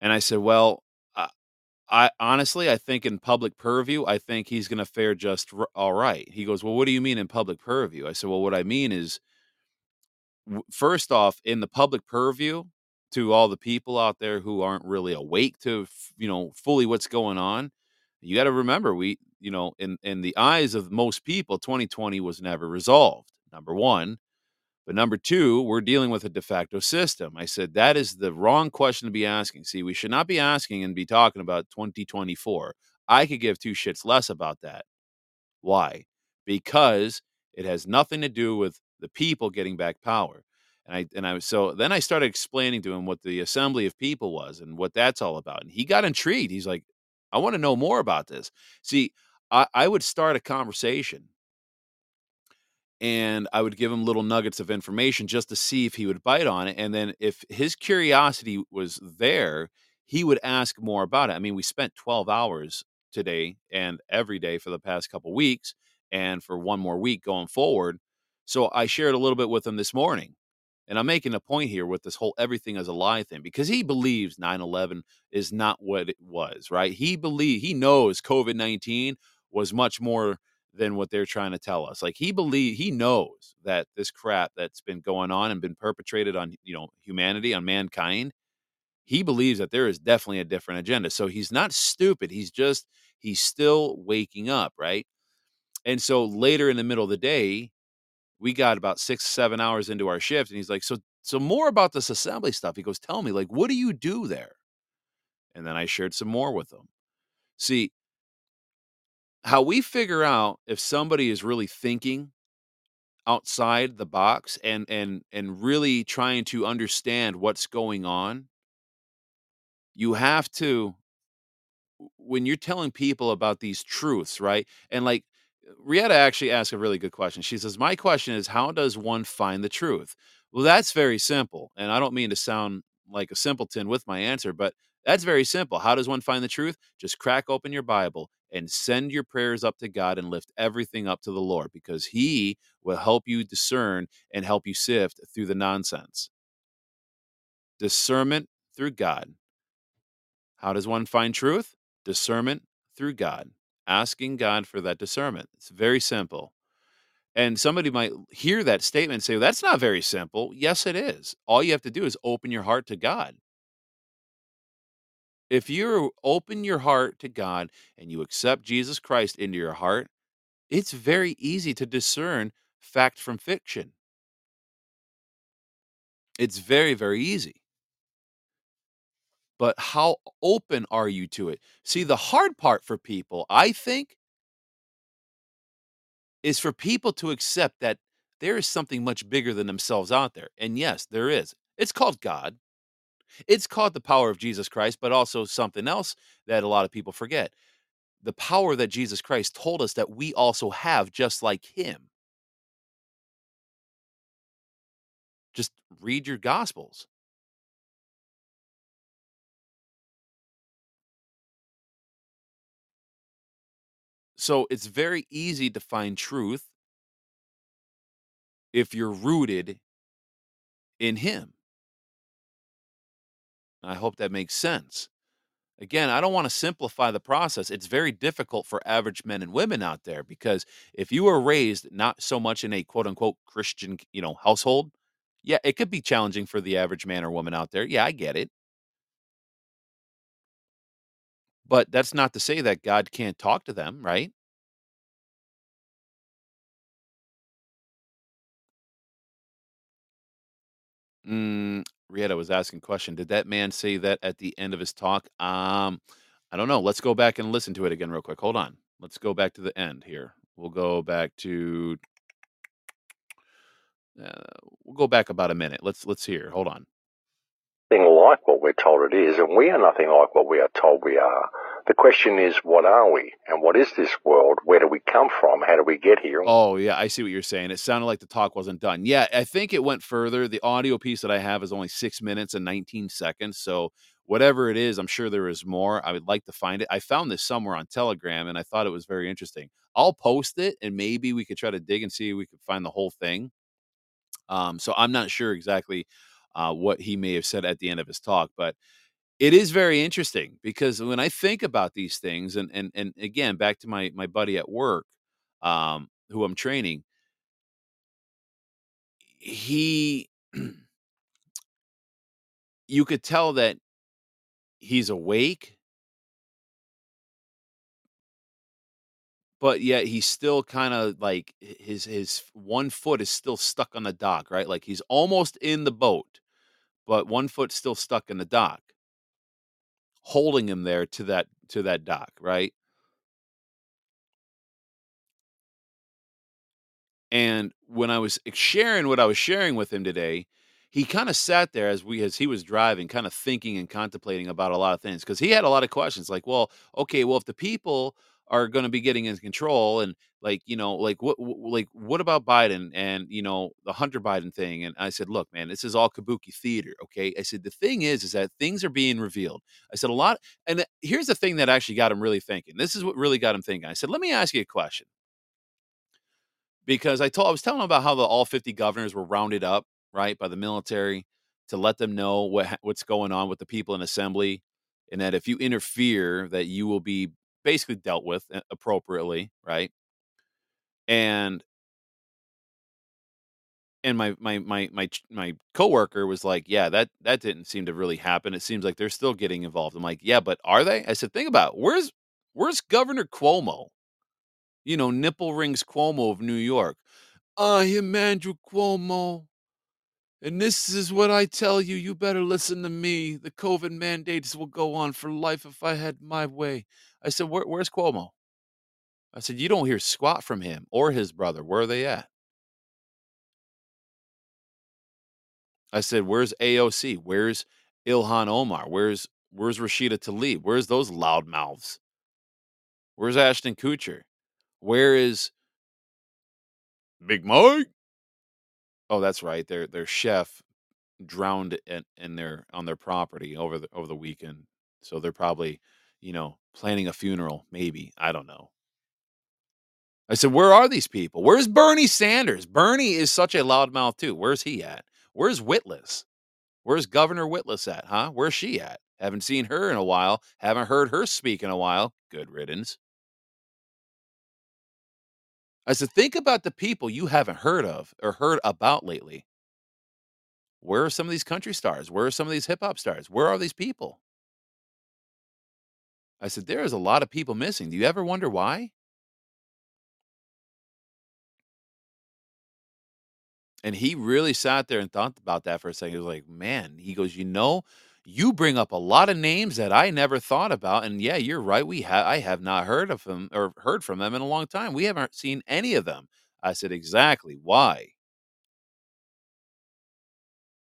And I said, well, I, honestly, I think in public purview, I think he's going to fare just r- all right. He goes, well, what do you mean in public purview? I said, well, what I mean is w- first off, in the public purview, to all the people out there who aren't really awake to f- you know fully what's going on, you got to remember we you know in in the eyes of most people, 2020 was never resolved. Number one. But number two, we're dealing with a de facto system. I said that is the wrong question to be asking. See, we should not be asking and be talking about 2024. I could give two shits less about that. Why? Because it has nothing to do with the people getting back power. And I and I was so then I started explaining to him what the assembly of people was and what that's all about. And he got intrigued. He's like, I want to know more about this. See, I, I would start a conversation and I would give him little nuggets of information just to see if he would bite on it. And then if his curiosity was there, he would ask more about it. I mean, we spent 12 hours today and every day for the past couple weeks and for one more week going forward. So I shared a little bit with him this morning. And I'm making a point here with this whole everything as a lie thing because he believes 9/11 is not what it was, right? He believe he knows COVID-19 was much more than what they're trying to tell us. Like he believe he knows that this crap that's been going on and been perpetrated on, you know, humanity, on mankind, he believes that there is definitely a different agenda. So he's not stupid. He's just he's still waking up, right? And so later in the middle of the day, we got about 6 7 hours into our shift and he's like, "So so more about this assembly stuff." He goes, "Tell me, like what do you do there?" And then I shared some more with him. See, how we figure out if somebody is really thinking outside the box and and and really trying to understand what's going on you have to when you're telling people about these truths right? And like Rietta actually asked a really good question. She says my question is how does one find the truth? Well that's very simple and i don't mean to sound like a simpleton with my answer but that's very simple. How does one find the truth? Just crack open your bible and send your prayers up to god and lift everything up to the lord because he will help you discern and help you sift through the nonsense discernment through god how does one find truth discernment through god asking god for that discernment it's very simple and somebody might hear that statement and say, well, that's not very simple. Yes, it is. All you have to do is open your heart to God. If you open your heart to God and you accept Jesus Christ into your heart, it's very easy to discern fact from fiction. It's very, very easy. But how open are you to it? See, the hard part for people, I think, is for people to accept that there is something much bigger than themselves out there. And yes, there is. It's called God. It's called the power of Jesus Christ, but also something else that a lot of people forget. The power that Jesus Christ told us that we also have just like him. Just read your gospels. So it's very easy to find truth if you're rooted in him. I hope that makes sense. Again, I don't want to simplify the process. It's very difficult for average men and women out there because if you were raised not so much in a quote unquote Christian, you know, household, yeah, it could be challenging for the average man or woman out there. Yeah, I get it. But that's not to say that God can't talk to them, right? Mm, Rieta was asking question. Did that man say that at the end of his talk? Um, I don't know. Let's go back and listen to it again real quick. Hold on. Let's go back to the end here. We'll go back to uh, we'll go back about a minute. Let's let's hear. Hold on. Nothing like what we're told it is, and we are nothing like what we are told we are. The question is, what are we? And what is this world? Where do we come from? How do we get here? Oh, yeah, I see what you're saying. It sounded like the talk wasn't done. Yeah, I think it went further. The audio piece that I have is only six minutes and 19 seconds. So, whatever it is, I'm sure there is more. I would like to find it. I found this somewhere on Telegram and I thought it was very interesting. I'll post it and maybe we could try to dig and see if we could find the whole thing. Um, so, I'm not sure exactly uh, what he may have said at the end of his talk, but it is very interesting because when I think about these things, and and and again, back to my my buddy at work, um, who I'm training, he, you could tell that he's awake, but yet he's still kind of like his his one foot is still stuck on the dock, right? Like he's almost in the boat, but one foot still stuck in the dock, holding him there to that to that dock, right? And when I was eh, sharing what I was sharing with him today, he kind of sat there as we as he was driving, kind of thinking and contemplating about a lot of things because he had a lot of questions like, well, okay, well, if the people are going to be getting in control and like you know like what like what about biden and you know the hunter biden thing? And i said look man this is all kabuki theater okay? I said the thing is is that things are being revealed. I said a lot and uh, here's the thing that actually got him really thinking. This is what really got him thinking. I said let me ask you a question. Because I told I was telling him about how the all 50 governors were rounded up, right, by the military to let them know what what's going on with the people in assembly and that if you interfere that you will be basically dealt with uh, appropriately, right? And and my my my my my coworker was like, "Yeah, that that didn't seem to really happen. It seems like they're still getting involved." I'm like, "Yeah, but are they?" I said, "Think about it. where's where's Governor Cuomo? You know, nipple rings Cuomo of New York. I am Andrew Cuomo. And this is what I tell you. You better listen to me. The COVID mandates will go on for life if I had my way. I said, Where, Where's Cuomo? I said, You don't hear squat from him or his brother. Where are they at? I said, Where's AOC? Where's Ilhan Omar? Where's Where's Rashida Tlaib? Where's those loudmouths? Where's Ashton Kutcher? Where is Big Mike? Oh, that's right. Their their chef drowned in, in their on their property over the over the weekend. So they're probably, you know, planning a funeral, maybe. I don't know. I said, "Where are these people? Where's Bernie Sanders? Bernie is such a loudmouth too. Where's he at? Where's Witless? Where's Governor Witless at? Huh? Where's she at? Haven't seen her in a while. Haven't heard her speak in a while. Good riddance." Uh, I said, think about the people you haven't heard of or heard about lately. Where are some of these country stars? Where are some of these hip hop stars? Where are these people? I said, there is a lot of people missing. Do you ever wonder why? And he really sat there and thought about that for a second. He was like, man, he goes, you know, you bring up a lot of names that I never thought about. And yeah, you're right. We have I have not heard of them or heard from them in a long time. We haven't seen any of them. I said, exactly. Why?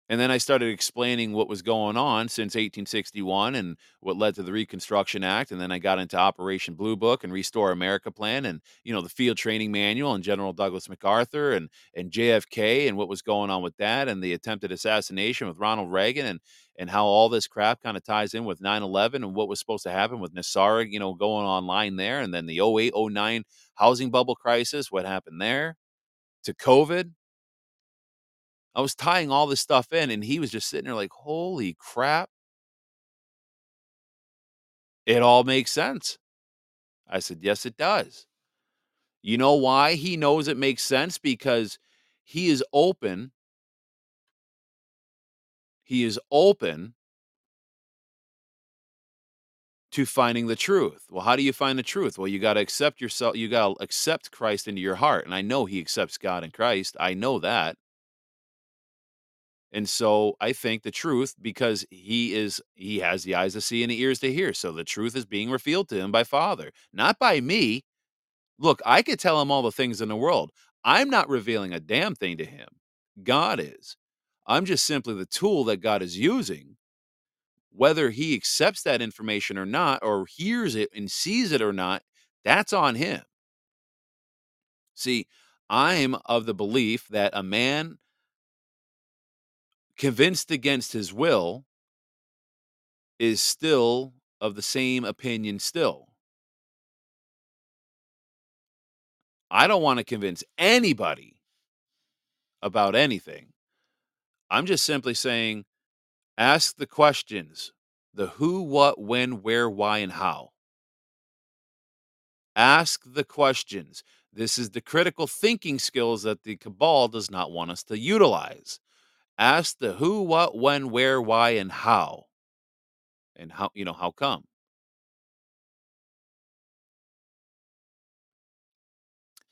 And then I started explaining what was going on since 1861 and what led to the Reconstruction Act. And then I got into Operation Blue Book and Restore America Plan and, you know, the field training manual and General Douglas MacArthur and, and JFK and what was going on with that and the attempted assassination with Ronald Reagan and, and how all this crap kind of ties in with 9 11 and what was supposed to happen with NESARA, you know, going online there. And then the 08 09 housing bubble crisis, what happened there to COVID I was tying all this stuff in, and he was just sitting there like, holy crap. It all makes sense. I said, yes, it does. You know why he knows it makes sense? Because he is open. He is open to finding the truth. Well, how do you find the truth? Well, you got to accept yourself. You got to accept Christ into your heart. And I know he accepts God and Christ. I know that. And so I think the truth, because he is, he has the eyes to see and the ears to hear. So the truth is being revealed to him by Father, not by me, Look, I could tell him all the things in the world. I'm not revealing a damn thing to him. God is. I'm just simply the tool that God is using. Whether he accepts that information or not, or hears it and sees it or not, that's on him. See, I'm of the belief that a man convinced against his will is still of the same opinion still. I don't want to convince anybody about anything. I'm just simply saying ask the questions the who, what, when, where, why, and how. Ask the questions. This is the critical thinking skills that the cabal does not want us to utilize. Ask the who, what, when, where, why, and how. And how, you know, how come?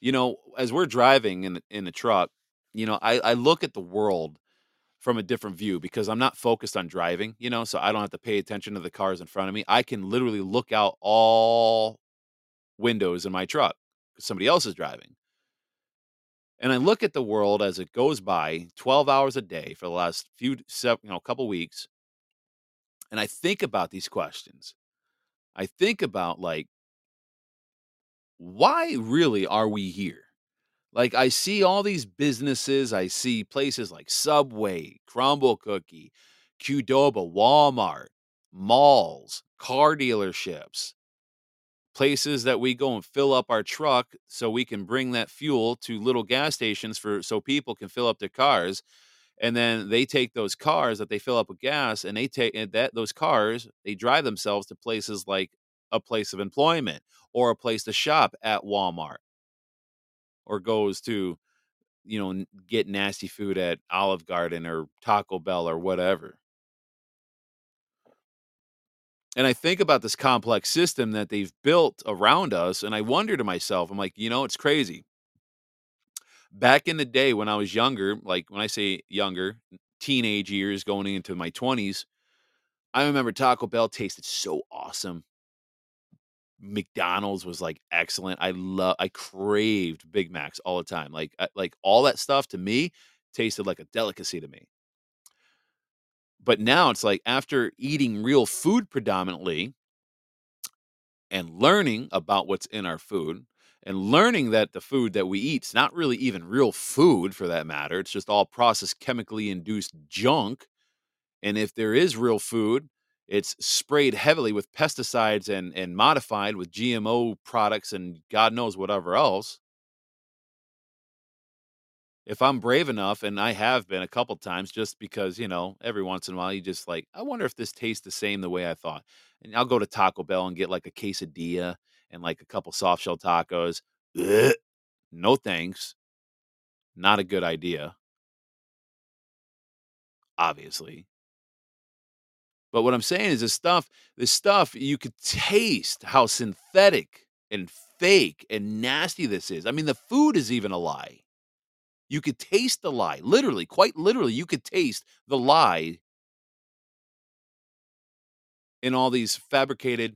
You know, as we're driving in the, in the truck, you know, I, I look at the world from a different view because I'm not focused on driving, you know, so I don't have to pay attention to the cars in front of me. I can literally look out all windows in my truck because somebody else is driving. And I look at the world as it goes by 12 hours a day for the last few, you know, couple weeks. And I think about these questions. I think about like, why really are we here? Like I see all these businesses, I see places like Subway, Crumbl Cookie, Qdoba, Walmart, malls, car dealerships, places that we go and fill up our truck so we can bring that fuel to little gas stations for so people can fill up their cars and then they take those cars that they fill up with gas and they take and that those cars they drive themselves to places like a place of employment or a place to shop at Walmart or goes to you know get nasty food at Olive Garden or Taco Bell or whatever. And I think about this complex system that they've built around us and I wonder to myself I'm like, you know, it's crazy. Back in the day when I was younger, like when I say younger, teenage years going into my 20s, I remember Taco Bell tasted so awesome. McDonald's was like excellent. I love I craved Big Macs all the time. Like I, like all that stuff to me tasted like a delicacy to me. But now it's like after eating real food predominantly and learning about what's in our food and learning that the food that we eat is not really even real food for that matter. It's just all processed chemically induced junk. And if there is real food, it's sprayed heavily with pesticides and and modified with GMO products and God knows whatever else. If I'm brave enough, and I have been a couple times, just because you know, every once in a while, you just like, I wonder if this tastes the same the way I thought. And I'll go to Taco Bell and get like a quesadilla and like a couple soft shell tacos. Ugh, no thanks. Not a good idea, obviously. But what I'm saying is this stuff, this stuff, you could taste how synthetic and fake and nasty this is. I mean, the food is even a lie. You could taste the lie. Literally, quite literally, you could taste the lie in all these fabricated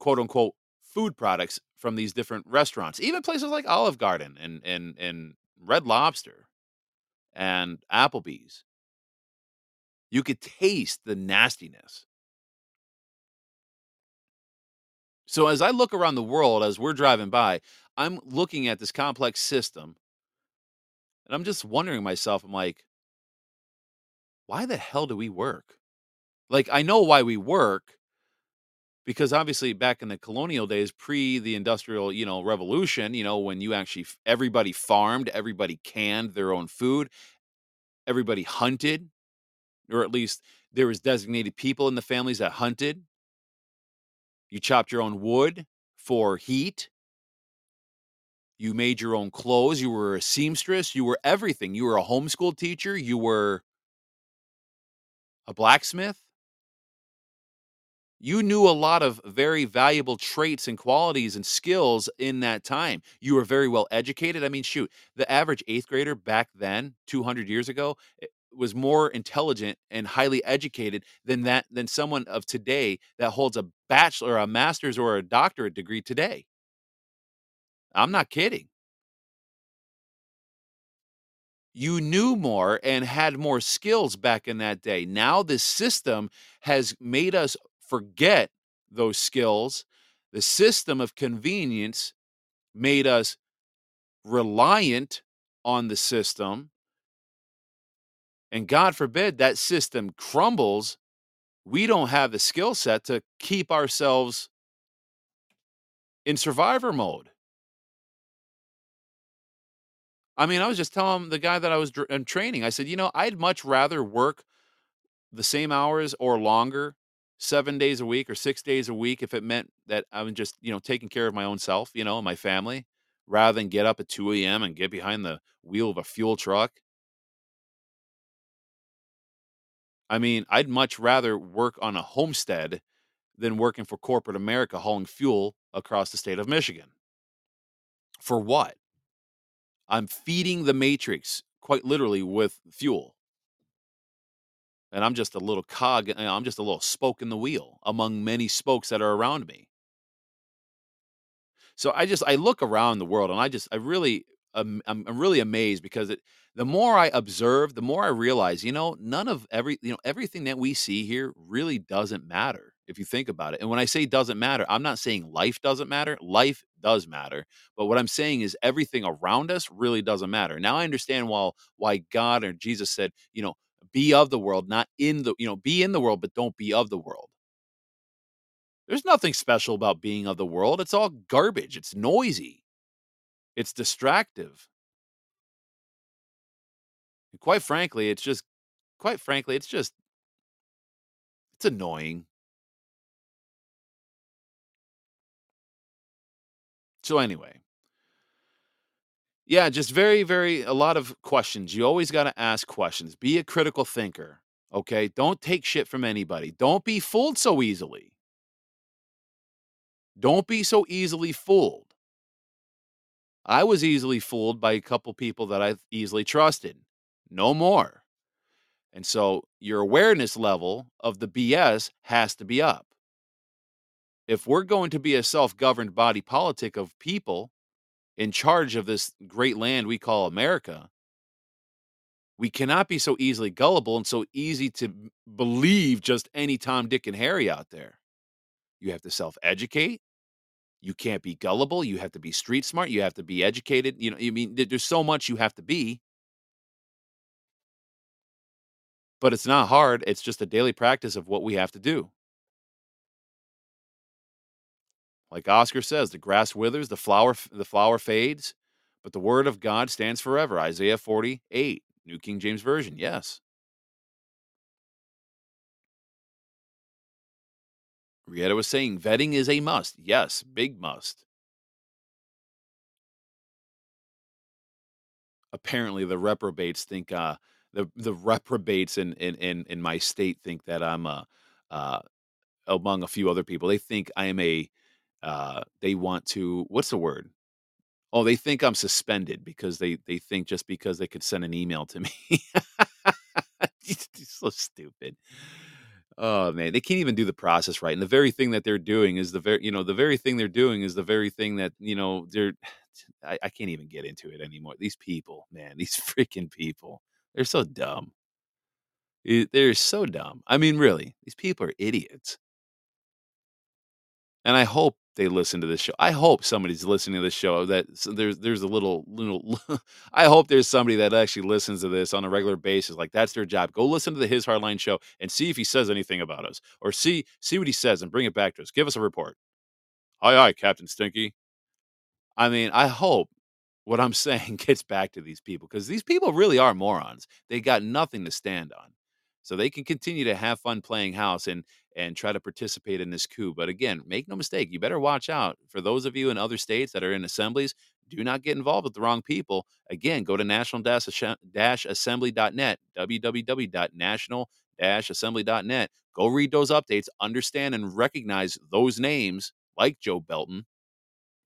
quote unquote food products from these different restaurants. Even places like Olive Garden and and and Red Lobster and Applebee's. You could taste the nastiness. So as I look around the world as we're driving by, I'm looking at this complex system and I'm just wondering myself, I'm like, why the hell do we work? Like, I know why we work because obviously back in the colonial days, pre the industrial, you know, revolution, you know, when you actually everybody farmed, everybody canned their own food, everybody hunted, or at least there was designated people in the families that hunted. You chopped your own wood for heat. You made your own clothes. You were a seamstress. You were everything. You were a homeschool teacher. You were a blacksmith. You knew a lot of very valuable traits and qualities and skills in that time. You were very well educated. I mean, shoot, the average eighth grader back then, 200 years ago, eh, was more intelligent and highly educated than that than someone of today that holds a bachelor, a master's, or a doctorate degree today. I'm not kidding. You knew more and had more skills back in that day. Now, this system has made us forget those skills. The system of convenience made us reliant on the system. And God forbid that system crumbles. We don't have the skill set to keep ourselves in survivor mode. I mean, I was just telling the guy that I was in uh, training, I said, you know, I'd much rather work the same hours or longer, seven days a week or six days a week, if it meant that I'm just, you know, taking care of my own self, you know, and my family, rather than get up at 2 a.m. and get behind the wheel of a fuel truck. I mean, I'd much rather work on a homestead than working for corporate America hauling fuel across the state of Michigan. For what? I'm feeding the matrix quite literally with fuel. And I'm just a little cog, eh, I'm just a little spoke in the wheel among many spokes that are around me. So I just I look around the world and I just I really I'm, I'm really amazed because it the more I observe, the more I realize, you know, none of every you know everything that we see here really doesn't matter if you think about it. And when I say doesn't matter, I'm not saying life doesn't matter. Life does matter. But what I'm saying is everything around us really doesn't matter. Now I understand why why God or Jesus said, you know, be of the world, not in the, you know, be in the world, but don't be of the world. There's nothing special about being of the world. It's all garbage. It's noisy. It's distractive. And quite frankly, it's just quite frankly, it's just it's annoying. So anyway, yeah, just very, very a lot of questions. You always got to ask questions. Be a critical thinker. Okay. Don't take shit from anybody. Don't be fooled so easily. Don't be so easily fooled. I was easily fooled by a couple people that I easily trusted. No more. And so your awareness level of the BS has to be up. If we're going to be a self governed body politic of people in charge of this great land we call America, we cannot be so easily gullible and so easy to believe just any Tom, Dick, and Harry out there. You have to self educate. You can't be gullible. You have to be street smart. You have to be educated. You know, I mean, there's so much you have to be. But it's not hard. It's just a daily practice of what we have to do. Like Oscar says, the grass withers, the flower the flower fades, but the word of God stands forever. Isaiah 48, New King James Version. Yes. Rieta was saying vetting is a must. Yes, big must. Apparently the reprobates think uh the the reprobates in in in, in my state think that I'm uh uh among a few other people. They think I am a uh they want to what's the word? Oh, they think I'm suspended because they they think just because they could send an email to me. So stupid. Oh man, they can't even do the process right. And the very thing that they're doing is the very, you know, the very thing they're doing is the very thing that, you know, they're I, I can't even get into it anymore. These people, man, these freaking people. They're so dumb. They're so dumb. I mean, really, these people are idiots. and I hope they listen to this show. I hope somebody's listening to this show uh, that so there's there's a little little I hope there's somebody that actually listens to this on a regular basis. Like that's their job. Go listen to the His Hardline show and see if he says anything about us or see see what he says and bring it back to us. Give us a report. Aye aye, Captain Stinky. I mean, I hope what I'm saying gets back to these people because these people really are morons. They got nothing to stand on. So they can continue to have fun playing house and and try to participate in this coup. But again, make no mistake, you better watch out for those of you in other states that are in assemblies. Do not get involved with the wrong people. Again, go to national-assembly.net, www.national-assembly.net. Go read those updates, understand and recognize those names like Joe Belton,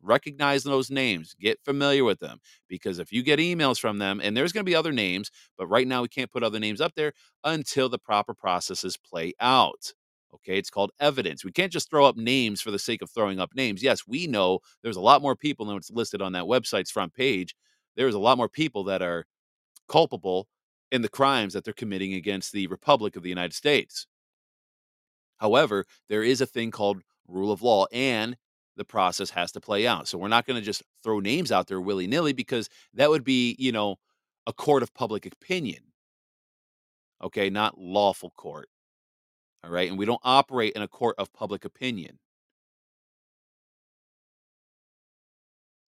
recognize those names get familiar with them because if you get emails from them and there's going to be other names but right now we can't put other names up there until the proper processes play out Okay, it's called evidence. We can't just throw up names for the sake of throwing up names. Yes, we know there's a lot more people than what's listed on that website's front page. There's a lot more people that are culpable in the crimes that they're committing against the Republic of the United States. However, there is a thing called rule of law, and the process has to play out. So we're not going to just throw names out there willy nilly because that would be, you know, a court of public opinion. Okay, not lawful court. All right. And we don't operate in a court of public opinion.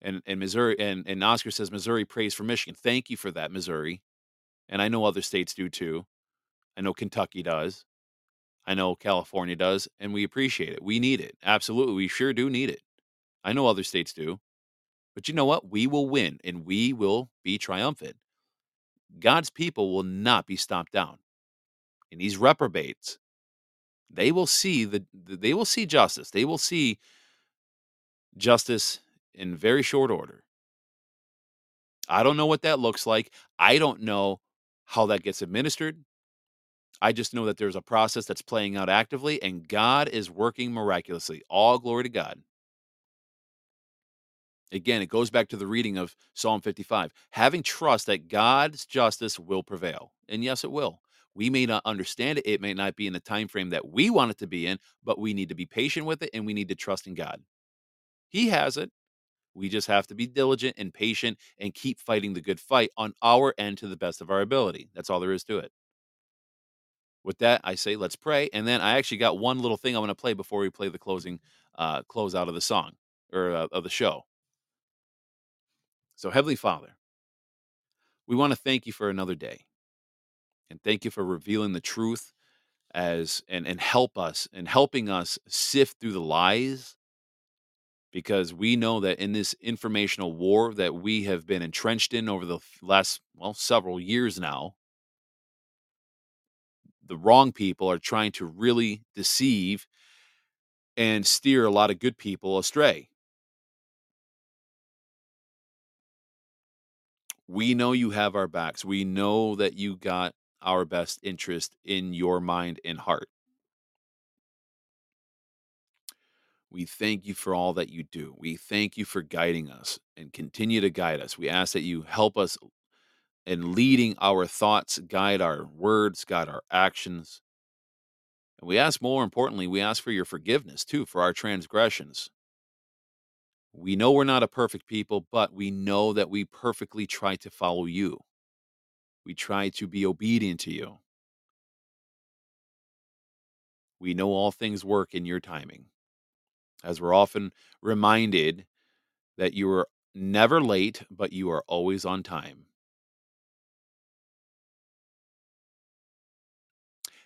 And and Missouri and, and Oscar says Missouri prays for Michigan. Thank you for that, Missouri. And I know other states do too. I know Kentucky does. I know California does, and we appreciate it. We need it. Absolutely. We sure do need it. I know other states do. But you know what? We will win and we will be triumphant. God's people will not be stomped down. And these reprobates, they will see the they will see justice. They will see justice in very short order. I don't know what that looks like. I don't know how that gets administered. I just know that there's a process that's playing out actively and God is working miraculously. All glory to God. Again, it goes back to the reading of Psalm 55. Having trust that God's justice will prevail. And yes, it will. We may not understand it. It may not be in the time frame that we want it to be in, but we need to be patient with it and we need to trust in God. He has it. We just have to be diligent and patient and keep fighting the good fight on our end to the best of our ability. That's all there is to it. With that, I say let's pray, and then I actually got one little thing I want to play before we play the closing uh, close out of the song or uh, of the show. So, Heavenly Father, we want to thank you for another day, and thank you for revealing the truth as and and help us and helping us sift through the lies because we know that in this informational war that we have been entrenched in over the last well several years now the wrong people are trying to really deceive and steer a lot of good people astray. We know you have our backs. We know that you got our best interest in your mind and heart. We thank you for all that you do. We thank you for guiding us and continue to guide us. We ask that you help us in leading our thoughts, guide our words, guide our actions. And we ask more importantly, we ask for your forgiveness too for our transgressions. We know we're not a perfect people, but we know that we perfectly try to follow you. We try to be obedient to you. We know all things work in your timing. As we're often reminded that you are never late, but you are always on time.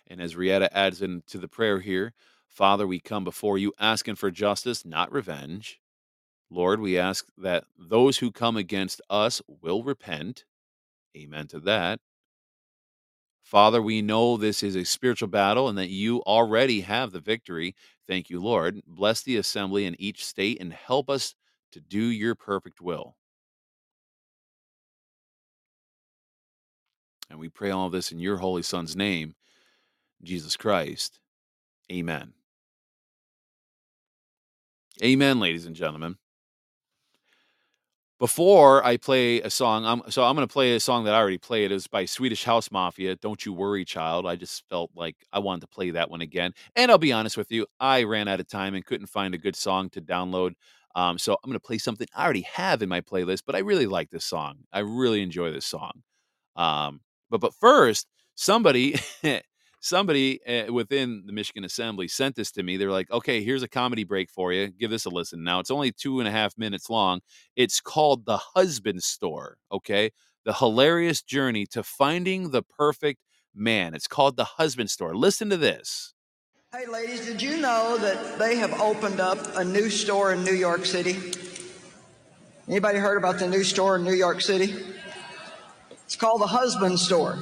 And as Rietta adds into the prayer here, Father, we come before you asking for justice, not revenge. Lord, we ask that those who come against us will repent. Amen to that. Father, we know this is a spiritual battle and that you already have the victory. Thank you, Lord. Bless the assembly in each state and help us to do your perfect will. And we pray all this in your holy Son's name. Jesus Christ. Amen. Amen, ladies and gentlemen. Before I play a song, I'm, so I'm going to play a song that I already played. It was by Swedish House Mafia. Don't you worry, child. I just felt like I wanted to play that one again. And I'll be honest with you, I ran out of time and couldn't find a good song to download. Um, so I'm going to play something I already have in my playlist, but I really like this song. I really enjoy this song. Um, but but first, somebody somebody uh, within the Michigan Assembly sent this to me. They're like, okay, here's a comedy break for you. Give this a listen. Now, it's only two and a half minutes long. It's called The Husband Store. Okay. The hilarious journey to finding the perfect man. It's called The Husband Store. Listen to this. Hey, ladies, did you know that they have opened up a new store in New York City? Anybody heard about the new store in New York City? It's called the Husband Store.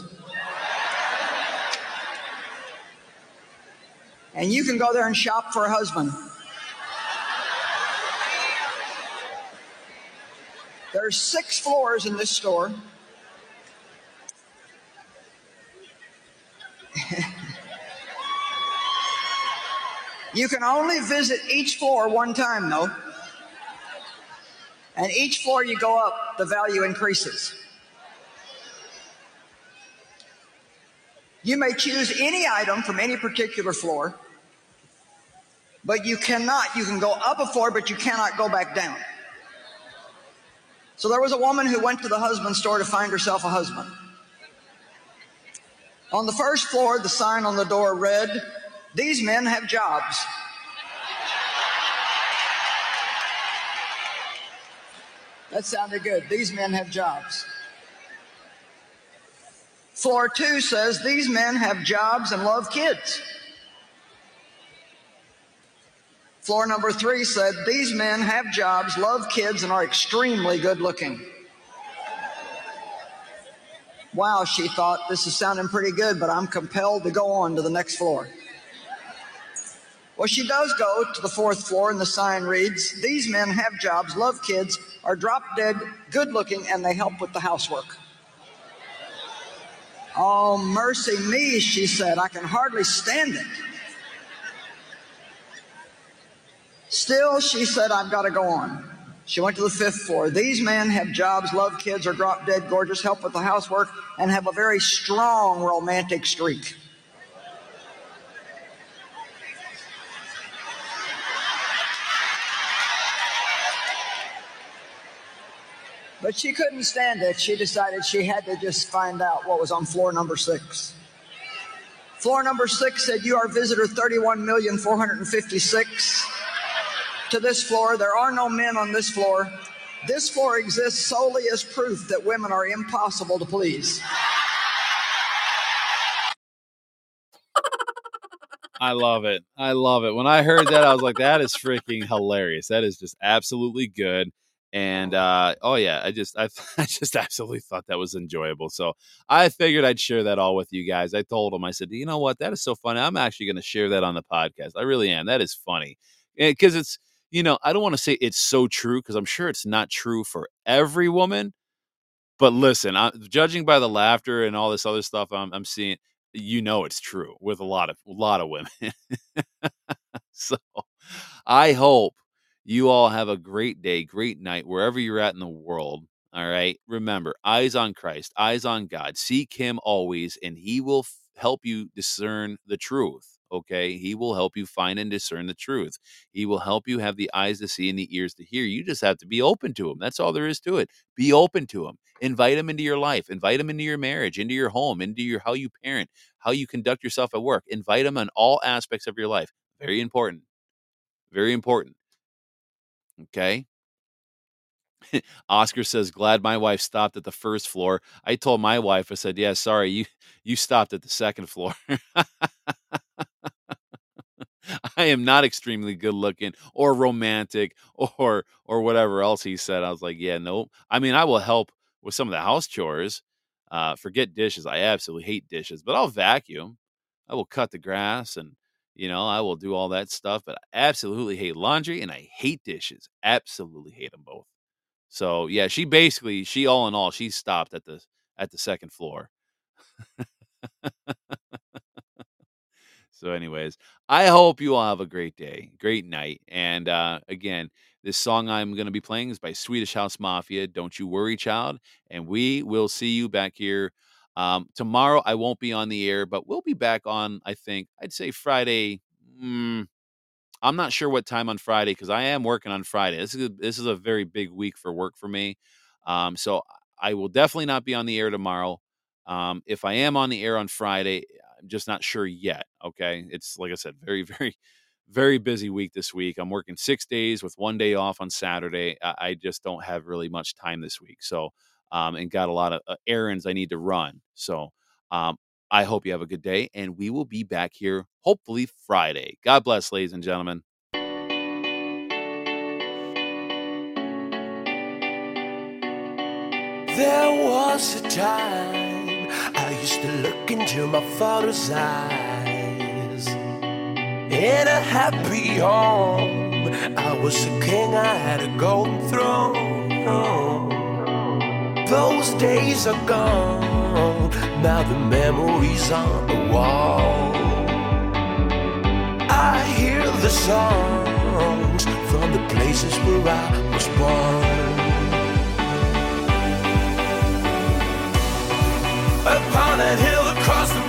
And you can go there and shop for a husband. There's six floors in this store. You can only visit each floor one time, though. And each floor you go up, the value increases. You may choose any item from any particular floor, but you cannot, you can go up a floor, but you cannot go back down. So there was a woman who went to the husband store to find herself a husband. On the first floor, the sign on the door read, These men have jobs. That sounded good. These men have jobs. Floor two says these men have jobs and love kids. Floor number three said these men have jobs, love kids, and are extremely good looking. Wow, she thought, this is sounding pretty good, but I'm compelled to go on to the next floor. Well, she does go to the fourth floor, and the sign reads These men have jobs, love kids, are drop dead, good looking, and they help with the housework. Oh, mercy me, she said. I can hardly stand it. Still, she said, I've got to go on. She went to the fifth floor. These men have jobs, love kids, are drop dead gorgeous, help with the housework, and have a very strong romantic streak. But she couldn't stand it. She decided she had to just find out what was on floor number six. Floor number six said, You are visitor 31,456. To this floor, there are no men on this floor. This floor exists solely as proof that women are impossible to please. I love it. I love it. When I heard that, I was like, that is freaking hilarious. That is just absolutely good. And uh, oh yeah, I just I, I just absolutely thought that was enjoyable. So I figured I'd share that all with you guys. I told them I said, you know what, that is so funny. I'm actually going to share that on the podcast. I really am. That is funny because it's you know I don't want to say it's so true because I'm sure it's not true for every woman. But listen, I, judging by the laughter and all this other stuff I'm, I'm seeing, you know it's true with a lot of a lot of women. so I hope you all have a great day, great night, wherever you're at in the world. All right. Remember, eyes on Christ, eyes on God. Seek Him always, and He will f- help you discern the truth. Okay. He will help you find and discern the truth. He will help you have the eyes to see and the ears to hear. You just have to be open to Him. That's all there is to it. Be open to Him. Invite Him into your life. Invite Him into your marriage, into your home, into your how you parent, how you conduct yourself at work. Invite Him in all aspects of your life. Very important. Very important. Okay. Oscar says, "Glad my wife stopped at the first floor." I told my wife, I said, "Yeah, sorry, you you stopped at the second floor." I am not extremely good looking or romantic or or whatever else he said. I was like, "Yeah, nope." I mean, I will help with some of the house chores. Uh, forget dishes. I absolutely hate dishes, but I'll vacuum. I will cut the grass and you know, I will do all that stuff, but I absolutely hate laundry and I hate dishes. Absolutely hate them both. So yeah, she basically she all in all she stopped at the at the second floor. so anyways, I hope you all have a great day, great night. And uh again, this song I'm going to be playing is by Swedish House Mafia, Don't You Worry Child, and we will see you back here um, tomorrow I won't be on the air, but we'll be back on. I think I'd say Friday. Mm, I'm not sure what time on Friday because I am working on Friday. This is a, this is a very big week for work for me. Um, so I will definitely not be on the air tomorrow. Um, if I am on the air on Friday, I'm just not sure yet. Okay, it's like I said, very very very busy week this week. I'm working six days with one day off on Saturday. I, I just don't have really much time this week. So um, and got a lot of uh, errands I need to run. So um, I hope you have a good day, and we will be back here hopefully Friday. God bless, ladies and gentlemen. There was a time I used to look into my father's eyes. In a happy home, I was a king, I had a golden throne. Those days are gone, now the memories on the wall. I hear the songs from the places where I was born. Upon a hill across the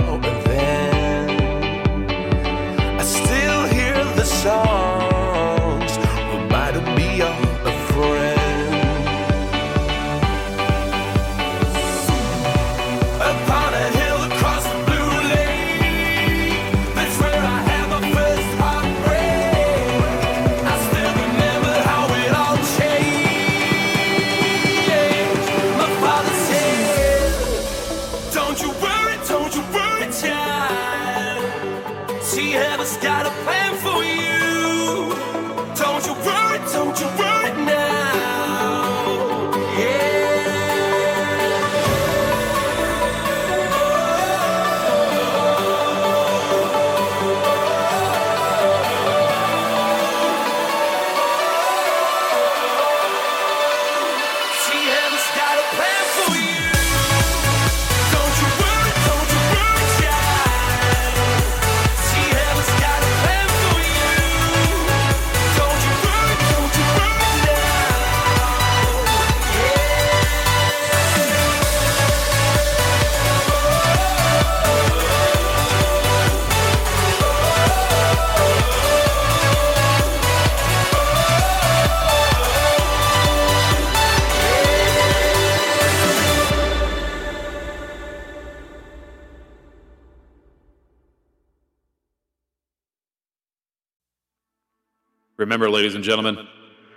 ladies and gentlemen.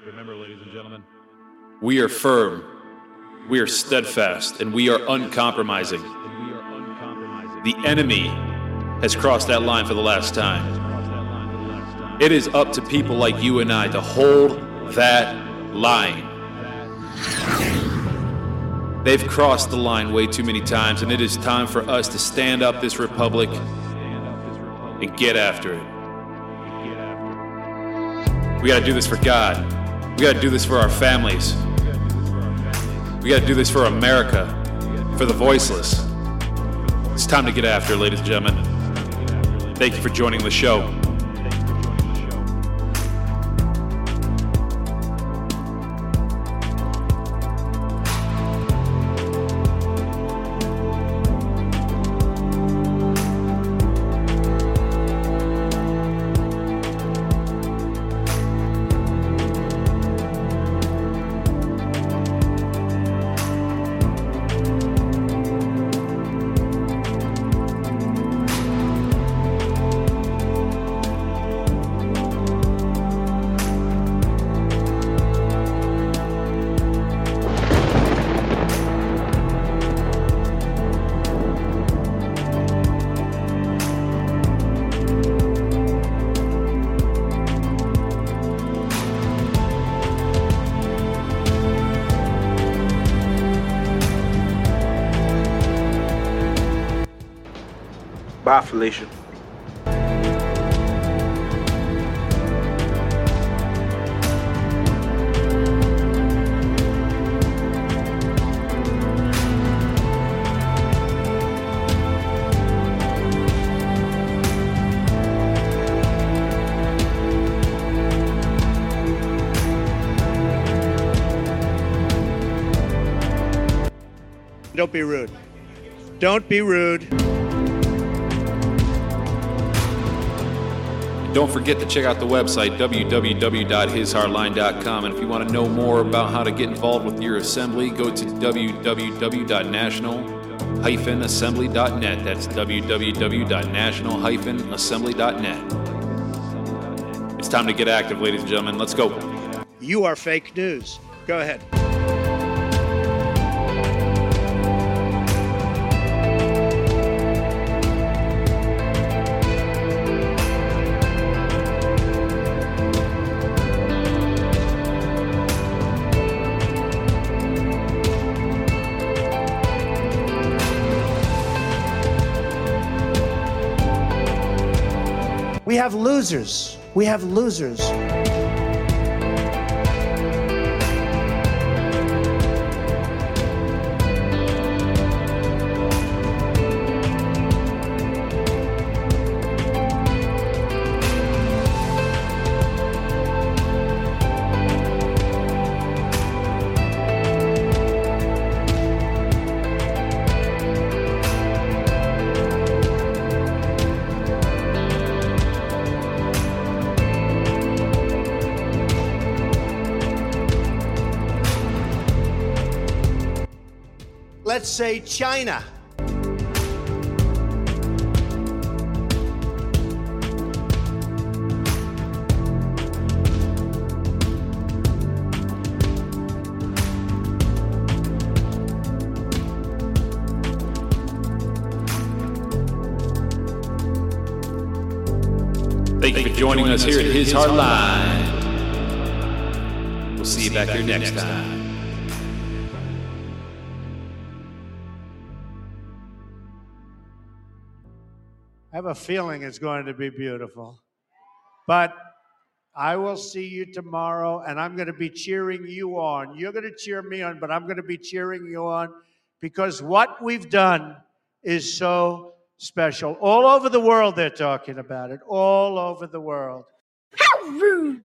Remember, ladies and gentlemen. We are firm, we are steadfast, and we are uncompromising. The enemy has crossed that line for the last time. It is up to people like you and I to hold that line. They've crossed the line way too many times, and it is time for us to stand up this republic and get after it. We got to do this for God. We got to do this for our families. We got to do this for America, for the voiceless. It's time to get after, ladies and gentlemen. Thank you for joining the show. Don't be rude. Don't forget to check out the website www.hishardline.com. And if you want to know more about how to get involved with your assembly, go to www.national-assembly.net. That's www.national-assembly.net. It's time to get active, ladies and gentlemen. Let's go. You are fake news. Go ahead. Have losers. We have losers. Say China. Thank you for joining us here at His Hard Line. We'll see you back here next time. Feeling it's going to be beautiful. But I will see you tomorrow, and I'm going to be cheering you on. You're going to cheer me on, but I'm going to be cheering you on because what we've done is so special. All over the world, they're talking about it. All over the world. How rude!